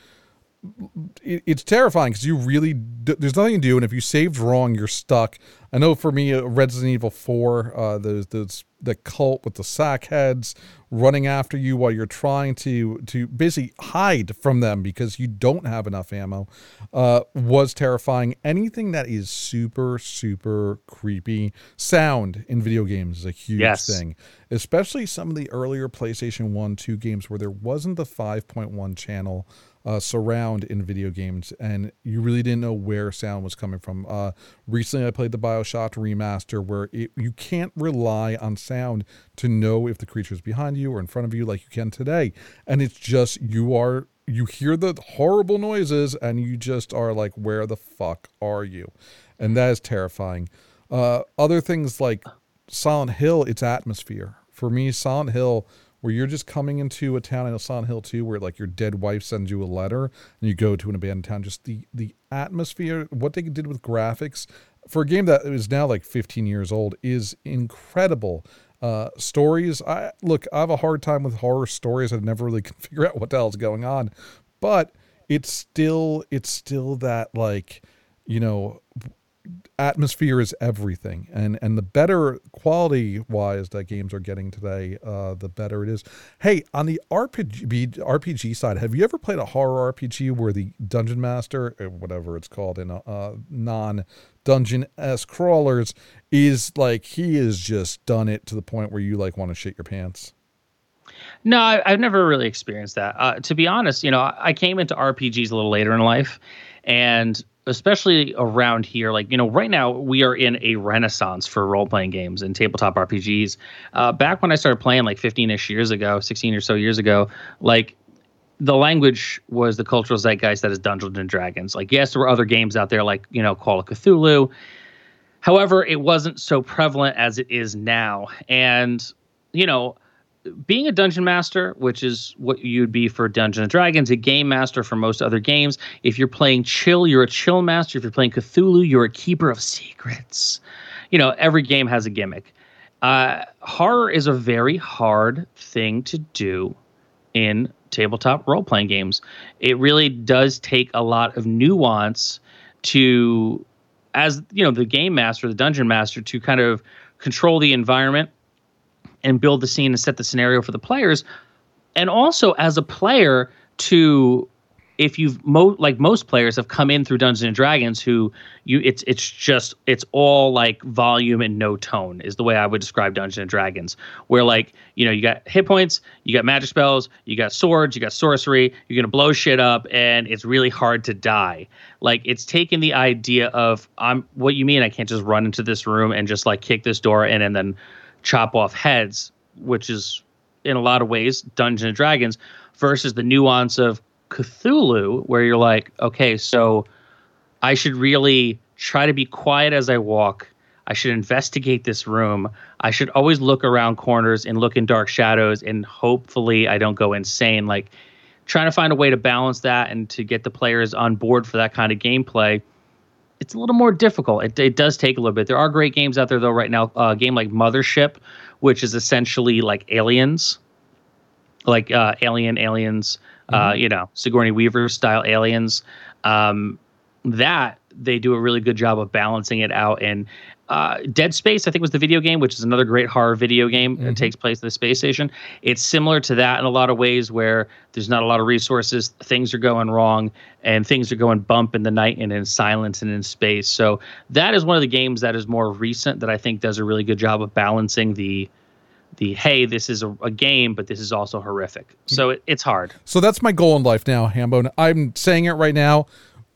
it, it's terrifying because you really there's nothing to do, and if you saved wrong, you're stuck. I know for me, uh, Resident Evil Four, uh, the cult with the sack heads running after you while you're trying to to basically hide from them because you don't have enough ammo, uh, was terrifying. Anything that is super super creepy, sound in video games is a huge Yes. thing, especially some of the earlier PlayStation One, Two games where there wasn't the 5.1 channel uh, surround in video games, and you really didn't know where sound was coming from. Uh, recently, I played the Bioshock remaster, where it, you can't rely on sound to know if the creature is behind you or in front of you like you can today, and it's just you are you hear the horrible noises and you just are like, where the fuck are you? And that is terrifying. Uh, other things like Silent Hill, its atmosphere. For me, Silent Hill, where you're just coming into a town, in Silent Hill 2, where like your dead wife sends you a letter and you go to an abandoned town. Just the the atmosphere, what they did with graphics for a game that is now like 15 years old is incredible. Uh, stories, I look, I have a hard time with horror stories. I never really can figure out what the hell's going on, but it's still it's still that like you know atmosphere is everything. And and the better quality wise that games are getting today uh the better it is. Hey on the rpg rpg side have you ever played a horror rpg where the dungeon master or whatever it's called in uh non dungeon s crawlers is like he has just done it to the point where you like want to shit your pants? No, I, I've never really experienced that. Uh, to be honest, you know, I, I came into RPGs a little later in life, and especially around here, like you know, right now we are in a renaissance for role playing games and tabletop RPGs. Uh, back when I started playing, like 15ish years ago, 16 or so years ago, like the language was the cultural zeitgeist that is Dungeons and Dragons. Like, yes, there were other games out there, like you know, Call of Cthulhu. However, it wasn't so prevalent as it is now, and you know being a dungeon master, which is what you'd be for Dungeons and Dragons, a game master for most other games. If you're playing chill, you're a chill master. If you're playing Cthulhu, you're a keeper of secrets. You know, every game has a gimmick. Uh, horror is a very hard thing to do in tabletop role playing games. It really does take a lot of nuance to, as you know, the game master, the dungeon master, to kind of control the environment and build the scene and set the scenario for the players. And also as a player to if you've mo- like most players have come in through Dungeons and Dragons who you it's it's just it's all like volume and no tone is the way I would describe Dungeons and Dragons where like you know you got hit points you got magic spells you got swords you got sorcery you're gonna blow shit up and it's really hard to die. Like it's taken the idea of I'm what you mean I can't just run into this room and just like kick this door in and then chop off heads, which is in a lot of ways Dungeons and Dragons, versus the nuance of Cthulhu, where you're like, okay, so I should really try to be quiet as I walk. I should investigate this room. I should always look around corners and look in dark shadows, and hopefully I don't go insane. Like trying to find a way to balance that and to get the players on board for that kind of gameplay it's a little more difficult. It, it does take a little bit. There are great games out there though right now. Uh, a game like Mothership, which is essentially like Aliens, like uh, Alien, Aliens, uh, you know, Sigourney Weaver style Aliens. Um, that they do a really good job of balancing it out. And uh, Dead Space, I think, was the video game, which is another great horror video game that takes place in the space station. It's similar to that in a lot of ways, where there's not a lot of resources, things are going wrong, and things are going bump in the night and in silence and in space. So that is one of the games that is more recent that I think does a really good job of balancing the the hey, this is a, a game, but this is also horrific. So it, it's hard. So that's my goal in life now, Hambone. I'm saying it right now.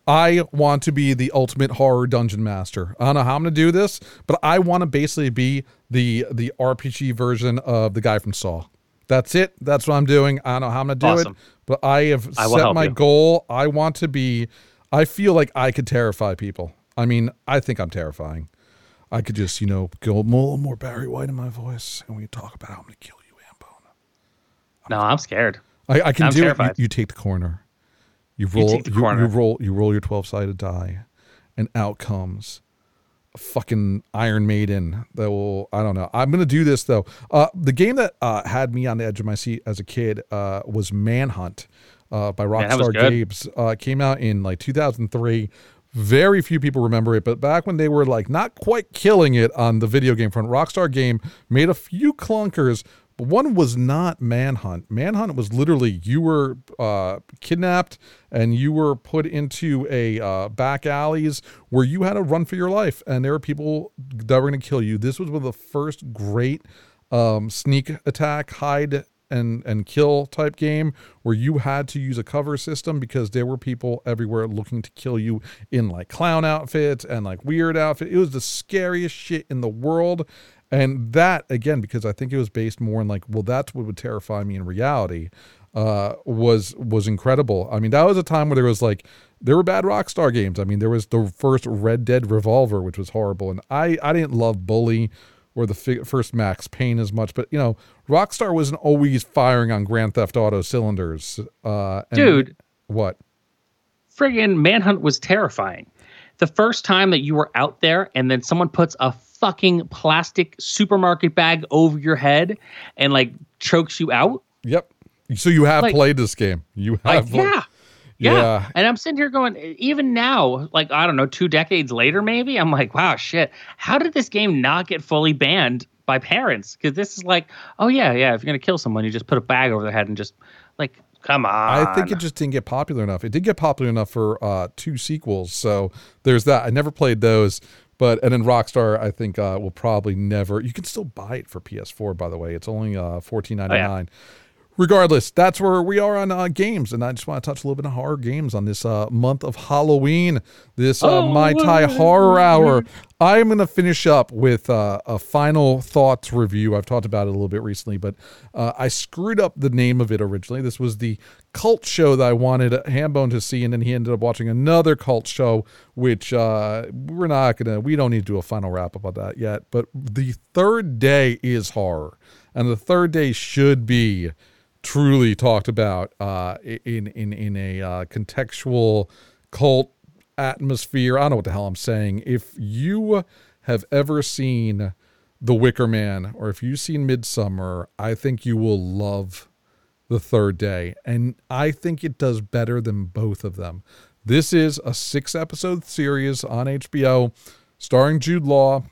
I want to be the ultimate horror dungeon master. I don't know how I'm going to do this, but I want to basically be the the RPG version of the guy from Saw. That's it. That's what I'm doing. I don't know how I'm going to do Awesome. it, but I have I set my you. goal. I want to be I feel like I could terrify people. I mean, I think I'm terrifying. I could just, you know, go a little more Barry White in my voice, and we talk about how I'm going to kill you, Hambone. No, I'm scared. I, I can I'm do it. You, you take the corner. You roll. the you, you roll. You roll your twelve sided die, and out comes a fucking Iron Maiden that will. I don't know. I'm gonna do this though. Uh, the game that uh, had me on the edge of my seat as a kid uh, was Manhunt uh, by Rockstar. Games. Uh, came out in like 2003. Very few people remember it, but back when they were like not quite killing it on the video game front, Rockstar Game made a few clunkers. But one was not Manhunt. Manhunt was literally you were uh, kidnapped and you were put into a uh, back alleys where you had to run for your life, and there were people that were going to kill you. This was one of the first great um, sneak attack, hide and and kill type game where you had to use a cover system because there were people everywhere looking to kill you in like clown outfits and like weird outfits. It was the scariest shit in the world. And that again, because I think it was based more on like, well, that's what would terrify me in reality, uh, was was incredible. I mean, that was a time where there was like there were bad Rockstar games. I mean, there was the first Red Dead Revolver, which was horrible, and I I didn't love Bully or the fi- first Max Payne as much, but you know, Rockstar wasn't always firing on Grand Theft Auto cylinders. Uh, and- Dude. what? friggin' manhunt was terrifying. The first time that you were out there and then someone puts a fucking plastic supermarket bag over your head and like chokes you out. Yep. So you have Like- played this game. You have. played- yeah. Yeah. Yeah. And I'm sitting here going, even now, like, I don't know, two decades later, maybe, I'm like, wow, shit. How did this game not get fully banned by parents? Because this is like, oh, yeah, yeah. If you're going to kill someone, you just put a bag over their head and just, like, come on. I think it just didn't get popular enough. It did get popular enough for uh, two sequels, so there's that. I never played those, but and then Rockstar, I think uh, will probably never. You can still buy it for PS4, by the way. It's only uh, fourteen ninety nine. Regardless, that's where we are on uh, games, and I just want to touch a little bit of horror games on this uh, month of Halloween, this uh, Mai Tai Horror Hour. I'm going to finish up with uh, a final thoughts review. I've talked about it a little bit recently, but uh, I screwed up the name of it originally. This was the cult show that I wanted Hambone to see, and then he ended up watching another cult show, which uh, we're not going to, we don't need to do a final wrap up on that yet. But the third day is horror, and the third day should be truly talked about uh, in in in a uh, contextual cult atmosphere. I don't know what the hell I'm saying. If you have ever seen The Wicker Man or if you've seen Midsommar, I think you will love The Third Day. And I think it does better than both of them. This is a six episode series on HBO starring Jude Law.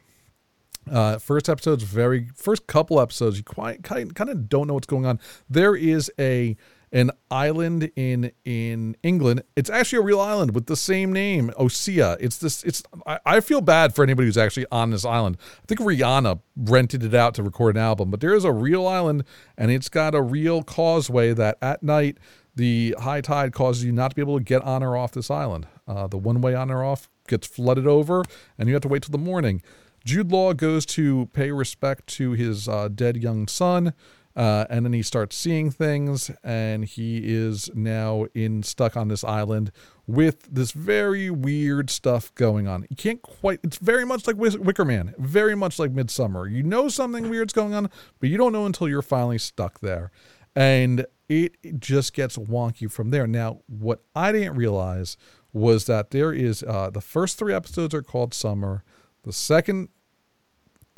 Uh, first episode's very first couple episodes you quite kind, kind of don't know what's going on. There is a an island in in England. It's actually a real island with the same name, Osea. It's this. It's I, I feel bad for anybody who's actually on this island. I think Rihanna rented it out to record an album, but there is a real island, and it's got a real causeway that at night the high tide causes you not to be able to get on or off this island. Uh, the one way on or off gets flooded over, and you have to wait till the morning. Jude Law goes to pay respect to his uh, dead young son, uh, and then he starts seeing things, and he is now in stuck on this island with this very weird stuff going on. You can't quite. It's very much like Wicker Man, very much like Midsommar. You know something weird's going on, but you don't know until you're finally stuck there, and it just gets wonky from there. Now, what I didn't realize was that there is uh, the first three episodes are called Summer. The second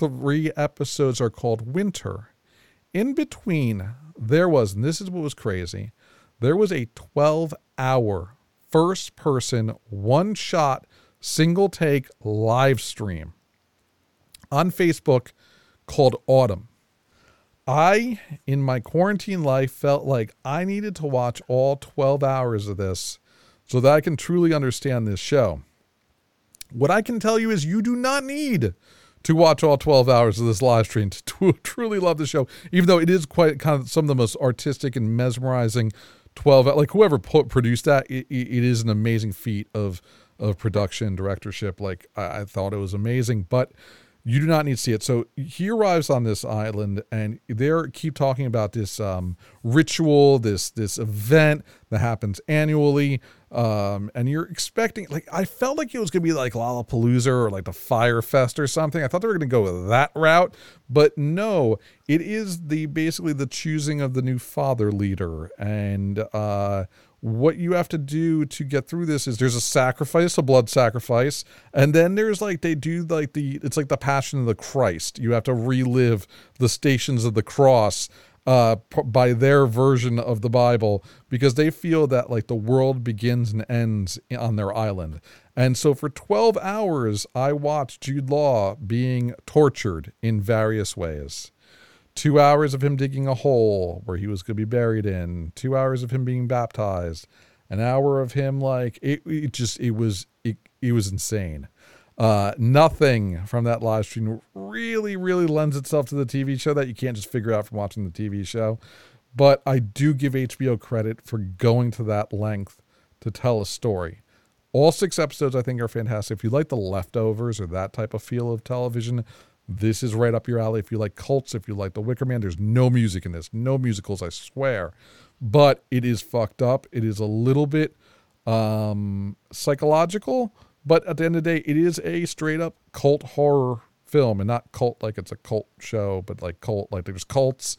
three episodes are called Winter. In between, there was, and this is what was crazy, there was a 12 hour first person, one shot, single take live stream on Facebook called Autumn. I, in my quarantine life, felt like I needed to watch all 12 hours of this so that I can truly understand this show. What I can tell you is you do not need to watch all 12 hours of this live stream. To, truly love the show, even though it is quite kind of some of the most artistic and mesmerizing 12 like whoever produced that it, it is an amazing feat of of production directorship. Like I, I thought it was amazing but You do not need to see it. So he arrives on this island, and they keep talking about this um, ritual, this this event that happens annually. Um, and you're expecting like I felt like it was gonna be like Lollapalooza or like the Fyre Fest or something. I thought they were gonna go that route, but no, it is the basically the choosing of the new father leader and uh what you have to do to get through this is there's a sacrifice, a blood sacrifice, and then there's like they do like the it's like the passion of the Christ. You have to relive the stations of the cross uh p- by their version of the Bible because they feel that like the world begins and ends on their island. And so for 12 hours I watched Jude Law being tortured in various ways two hours of him digging a hole where he was going to be buried in, two hours of him being baptized, an hour of him like it, it just it was it, it was insane. Uh, nothing from that live stream really, really lends itself to the TV show that you can't just figure out from watching the TV show. But I do give HBO credit for going to that length to tell a story. All six episodes I think are fantastic. If you like the leftovers or that type of feel of television, this is right up your alley. If you like cults, if you like The Wicker Man, there's no music in this, no musicals, I swear. But it is fucked up. It is a little bit um, psychological, but at the end of the day, it is a straight up cult horror film, and not cult like it's a cult show, but like cult like there's cults.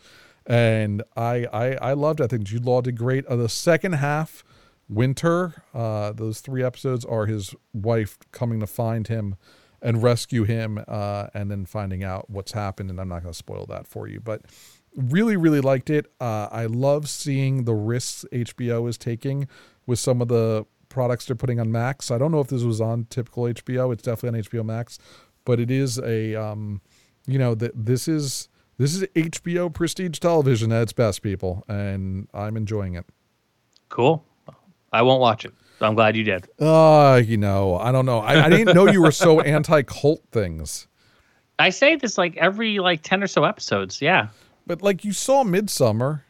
And I I I loved. It. I think Jude Law did great. Uh, the second half, Winter, uh, those three episodes are his wife coming to find him and rescue him uh, and then finding out what's happened. And I'm not going to spoil that for you, but really, really liked it. Uh, I love seeing the risks HBO is taking with some of the products they're putting on Max. I don't know if this was on typical HBO. It's definitely on HBO Max, but it is a, um, you know, that this is this is HBO prestige television at its best, people, and I'm enjoying it. Cool. I won't watch it. I'm glad you did. Uh, you know, I don't know. I, I didn't know you were so anti cult things. I say this like every like 10 or so episodes. Yeah. But like you saw Midsommar.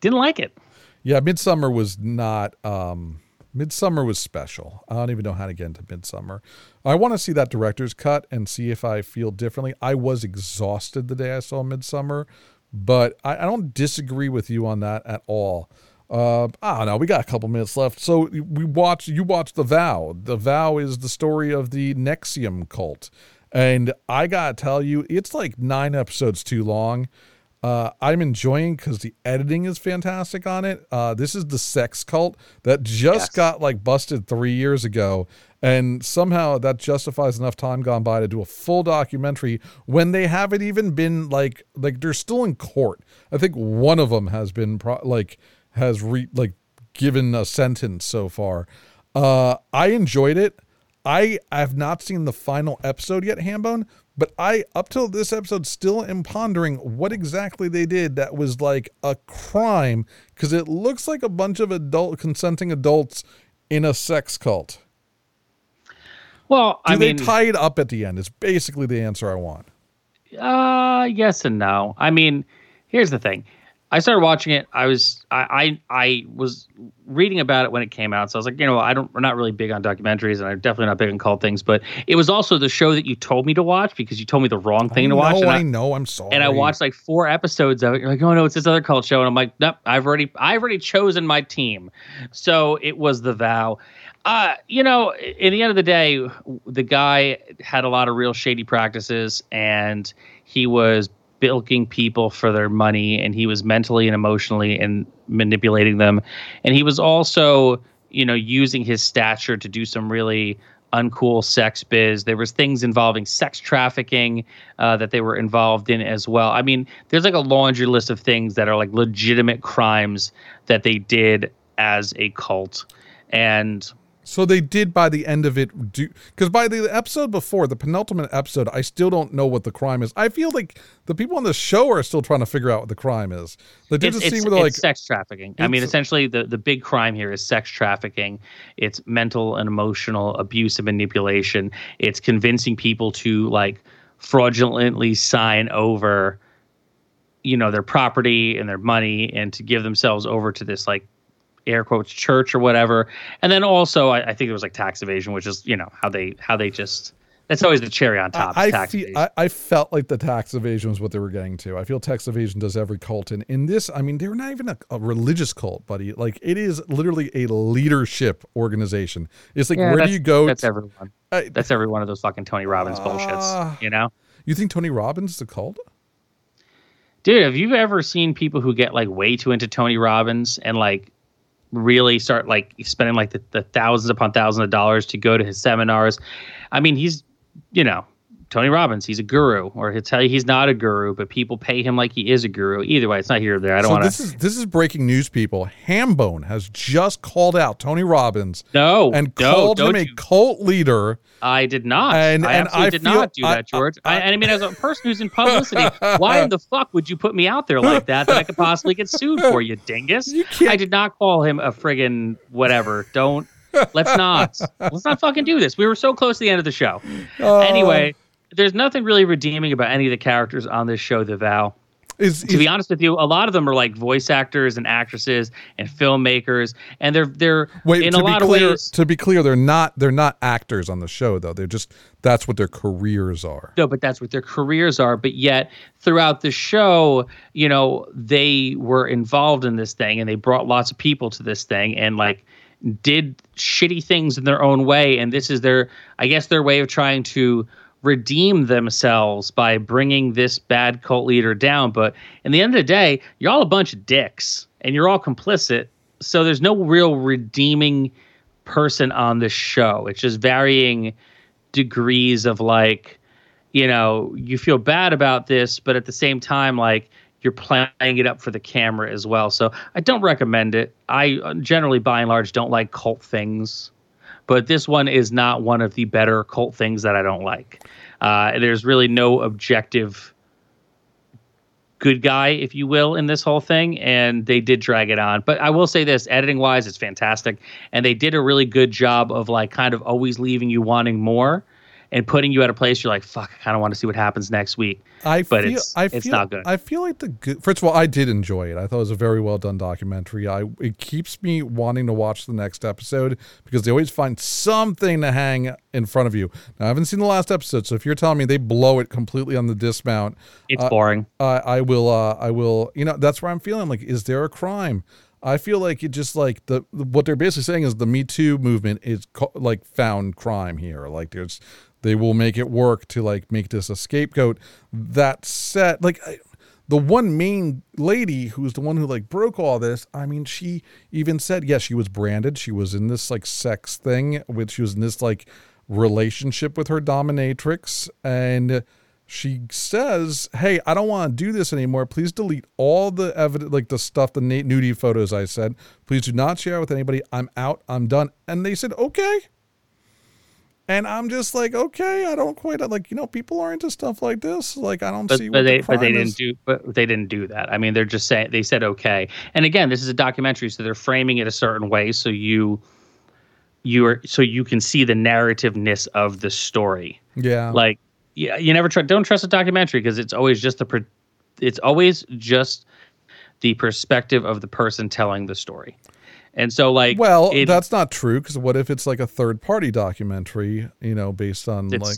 Didn't like it. Yeah, Midsommar was not um Midsommar was special. I don't even know how to get into Midsommar. I want to see that director's cut and see if I feel differently. I was exhausted the day I saw Midsommar, but I, I don't disagree with you on that at all. Uh, I don't know. We got a couple minutes left. So we watch. You watch The Vow. The Vow is the story of the NXIVM cult, and I gotta tell you, it's like nine episodes too long. Uh, I'm enjoying because the editing is fantastic on it. Uh, this is the sex cult that just Yes. got like busted three years ago, and somehow that justifies enough time gone by to do a full documentary when they haven't even been like like they're still in court. I think one of them has been pro- like has re like given a sentence so far. Uh, I enjoyed it. I I have not seen the final episode yet, Hambone, but I up till this episode still am pondering what exactly they did that was like a crime because it looks like a bunch of adult consenting adults in a sex cult. Well, Do I they mean, tie it up at the end? Is basically the answer I want. Uh, yes and no. I mean, here's the thing. I started watching it. I was I, I I was reading about it when it came out, so I was like, you know, I don't. We're not really big on documentaries, and I'm definitely not big on cult things. But it was also the show that you told me to watch because you told me the wrong thing to watch. No, and I know. I'm sorry. and I watched like four episodes of it. You're like, oh no, it's this other cult show, and I'm like, nope, I've already, I've already chosen my team. So it was the vow. Uh, you know, in the end of the day, the guy had a lot of real shady practices, and he was bilking people for their money, and he was mentally and emotionally and manipulating them, and he was also, you know, using his stature to do some really uncool sex biz. There was things involving sex trafficking uh, that they were involved in as well. I mean, there's like a laundry list of things that are like legitimate crimes that they did as a cult, and So they did by the end of it do because by the episode before, the penultimate episode, I still don't know what the crime is. I feel like the people on the show are still trying to figure out what the crime is. Like there's it's, a it's, scene where they're like, sex trafficking. I mean, essentially, the, the big crime here is sex trafficking. It's mental and emotional abuse and manipulation. It's convincing people to like fraudulently sign over, you know, their property and their money, and to give themselves over to this like air quotes church or whatever. And then also, I, I think there was like tax evasion, which is you know how they how they just That's always the cherry on top. I, I, tax feel, evasion. I, I felt like the tax evasion was what they were getting to. I feel tax evasion does every cult, and in this, I mean, they're not even a, a religious cult, buddy. Like it is literally a leadership organization. It's like Yeah, where do you go? That's everyone. I- That's every one of those fucking Tony Robbins Ah. bullshits. You know, you think Tony Robbins is a cult? dude, have you ever seen people who get like way too into Tony Robbins and like really start like spending like the, the thousands upon thousands of dollars to go to his seminars? I mean, he's you know. Tony Robbins, he's a guru, or he'll tell you he's not a guru, but people pay him like he is a guru. Either way, it's not here or there. I don't so want this to. is this is breaking news, people. Hambone has just called out Tony Robbins No, and no, called him a you- cult leader. I did not. And- I and I did feel- not do I- that, George. I, I- and I mean, as a person who's in publicity, why in the fuck would you put me out there like that that I could possibly get sued for, you dingus? You I did not call him a friggin' whatever. Don't. Let's not. Let's not fucking do this. We were so close to the end of the show. Uh, Anyway, there's nothing really redeeming about any of the characters on this show, The Vow is, to be honest with you, a lot of them are like voice actors and actresses and filmmakers, and they're they're wait in a lot clear, of ways. To be clear, they're not they're not actors on the show though. They're just that's what their careers are. No, but that's what their careers are. But yet, throughout the show, you know, they were involved in this thing, and they brought lots of people to this thing, and like did shitty things in their own way. And this is their, I guess, their way of trying to redeem themselves by bringing this bad cult leader down. But in the end of the day, you're all a bunch of dicks, and you're all complicit. So there's no real redeeming person on the show. It's just varying degrees of like you know you feel bad about this but at the same time like you're playing it up for the camera as well so i don't recommend it i uh, generally by and large don't like cult things but this one is not one of the better cult things that i don't like. Uh, there's really no objective good guy if you will in this whole thing and they did drag it on. But i will say this editing wise it's fantastic and they did a really good job of like kind of always leaving you wanting more and putting you at a place you're like fuck i kind of want to see what happens next week I But feel, it's- I it's feel, not good. I feel like the good. First of all, I did enjoy it. I thought it was a very well done documentary. I it keeps me wanting to watch the next episode because they always find something to hang in front of you. Now, I haven't seen the last episode, so if you're telling me they blow it completely on the dismount, it's Uh, boring I I will. Uh, I will. You know, that's where I'm feeling. Like, is there a crime? I feel like it just like the what they're basically saying is the Me Too movement is co- like found crime here. Like, there's they will make it work to like make this a scapegoat. That said, like. I, the one main lady who's the one who like broke all this i mean she even said yes she was branded she was in this like sex thing which she was in this like relationship with her dominatrix and she says, "Hey, I don't want to do this anymore. Please delete all the evidence, like the stuff, the nudie photos I said. Please do not share with anybody. I'm out. I'm done." And they said, "Okay." And I'm just like, okay, I don't quite like, you know, people are into stuff like this. Like, I don't but, see. but they the but they didn't is. do but they didn't do that i mean they're just saying they said okay and again this is a documentary so they're framing it a certain way so you you are so you can see the narrativeness of the story Yeah, like yeah you never try don't trust a documentary because it's always just the per- it's always just the perspective of the person telling the story and so like well, it- that's not true because what if it's like a third party documentary, you know, based on like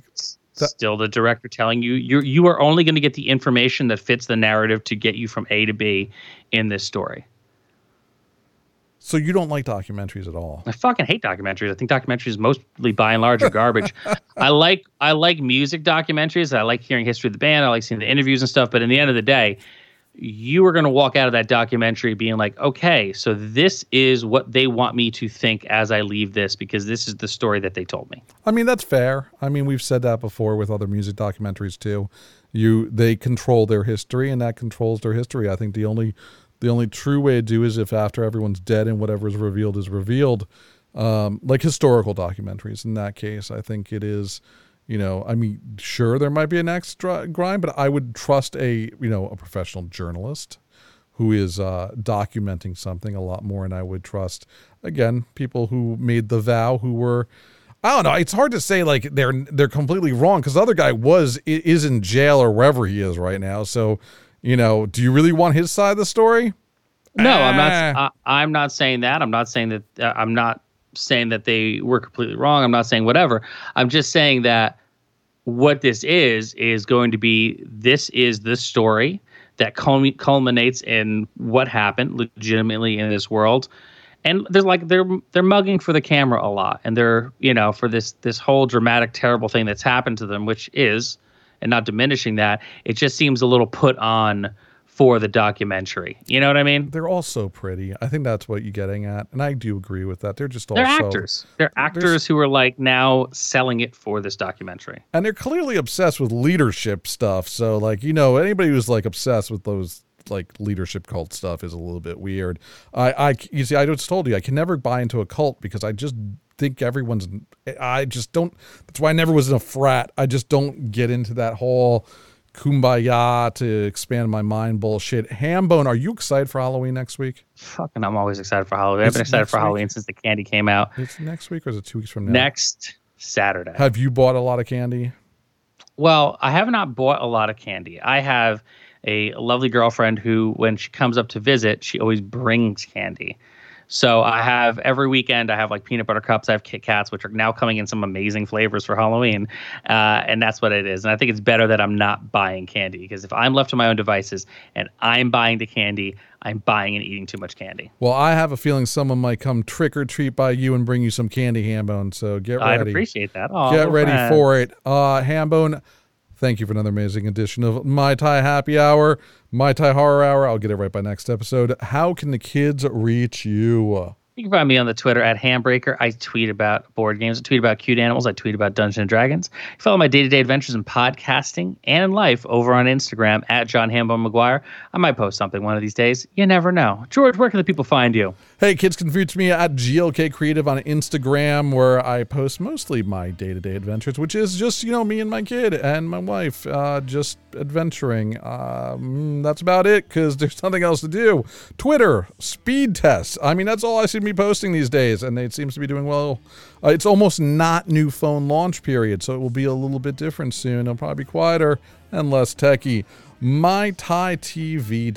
still the director telling you you you are only going to get the information that fits the narrative to get you from A to B in this story. so you don't like documentaries at all. I fucking hate documentaries. I think documentaries mostly by and large are garbage. I like I like music documentaries. I like hearing history of the band. I like seeing the interviews and stuff. But in the end of the day, you are going to walk out of that documentary being like, okay, so this is what they want me to think as I leave this because this is the story that they told me. I mean, that's fair. I mean, we've said that before with other music documentaries too. You they control their history, and that controls their history. I think the only the only true way to do is if after everyone's dead and whatever is revealed is revealed, um, like historical documentaries. In that case, I think it is. You know, I mean, sure, there might be an axe dri- grind, but I would trust a you know a professional journalist who is uh, documenting something a lot more, and I would trust again people who made the vow, who were I don't know. It's hard to say like they're they're completely wrong because the other guy was is in jail or wherever he is right now. So, you know, do you really want his side of the story? No, I'm Ah. not. I, I'm not saying that. I'm not saying that. Uh, I'm not saying that they were completely wrong. I'm not saying whatever. I'm just saying that what this is is going to be this is the story that culminates in what happened legitimately in this world. And they're like they're they're mugging for the camera a lot. And they're you know for this this whole dramatic terrible thing that's happened to them which is and not diminishing that it just seems a little put on for the documentary you know what i mean They're all so pretty. I think that's what you're getting at, and I do agree with that. They're just all they're so- actors they're actors who are like now selling it for this documentary and they're clearly obsessed with leadership stuff. So, like, you know, anybody who's like obsessed with those like leadership cult stuff is a little bit weird. I, I, you see, I just told you I can never buy into a cult because I just think everyone's. I just don't. That's why I never was in a frat. I just don't get into that whole kumbaya to expand my mind bullshit. Hambone, are you excited for Halloween next week? fucking i'm always excited for halloween i've been excited for week? halloween since the candy came out It's next week or is it two weeks from now? next saturday Have you bought a lot of candy? Well, I have not bought a lot of candy. I have a lovely girlfriend who, when she comes up to visit, she always brings candy. So I have every weekend. I have like peanut butter cups. I have Kit Kats, which are now coming in some amazing flavors for Halloween, uh, and that's what it is. And I think it's better that I'm not buying candy because if I'm left to my own devices and I'm buying the candy, I'm buying and eating too much candy. Well, I have a feeling someone might come trick or treat by you and bring you some candy, Hambone. So get ready. I'd appreciate that. Oh, Get ready friend. for it. Uh, Hambone, thank you for another amazing edition of Mai Tai Happy Hour, Mai Tai Horror Hour. I'll get it right by next episode. How can the kids reach you? You can find me on the Twitter at Handbreaker. I tweet about board games. I tweet about cute animals. I tweet about Dungeons and Dragons. Follow my day-to-day adventures in podcasting and in life over on Instagram at John Hambone McGuire. I might post something one of these days. You never know. George, where can the people find you? Hey, kids can reach me at GLK Creative on Instagram, where I post mostly my day to day adventures, which is just, you know, me and my kid and my wife uh, just adventuring. Um, that's about it because there's nothing else to do. Twitter, speed tests. I mean, that's all I seem to be posting these days, and it seems to be doing well. Uh, it's almost not new phone launch period, so it will be a little bit different soon. It'll probably be quieter and less techy maitaitv.com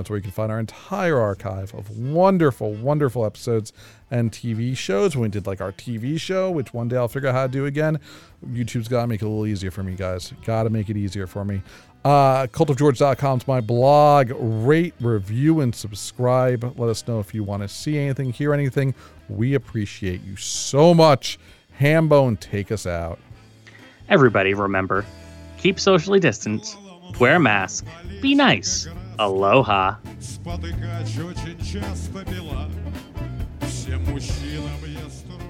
is where you can find our entire archive of wonderful, wonderful episodes and TV shows. We did like our TV show, which one day I'll figure out how to do again. YouTube's got to make it a little easier for me, guys. Got to make it easier for me. Uh, cultofgeorge.com is my blog. Rate, review, and subscribe. Let us know if you want to see anything, hear anything. We appreciate you so much. Hambone, take us out. Everybody, remember, keep socially distanced, wear a mask, be nice. Aloha. Спотыкач очень часто бела Всем мужчинам я строил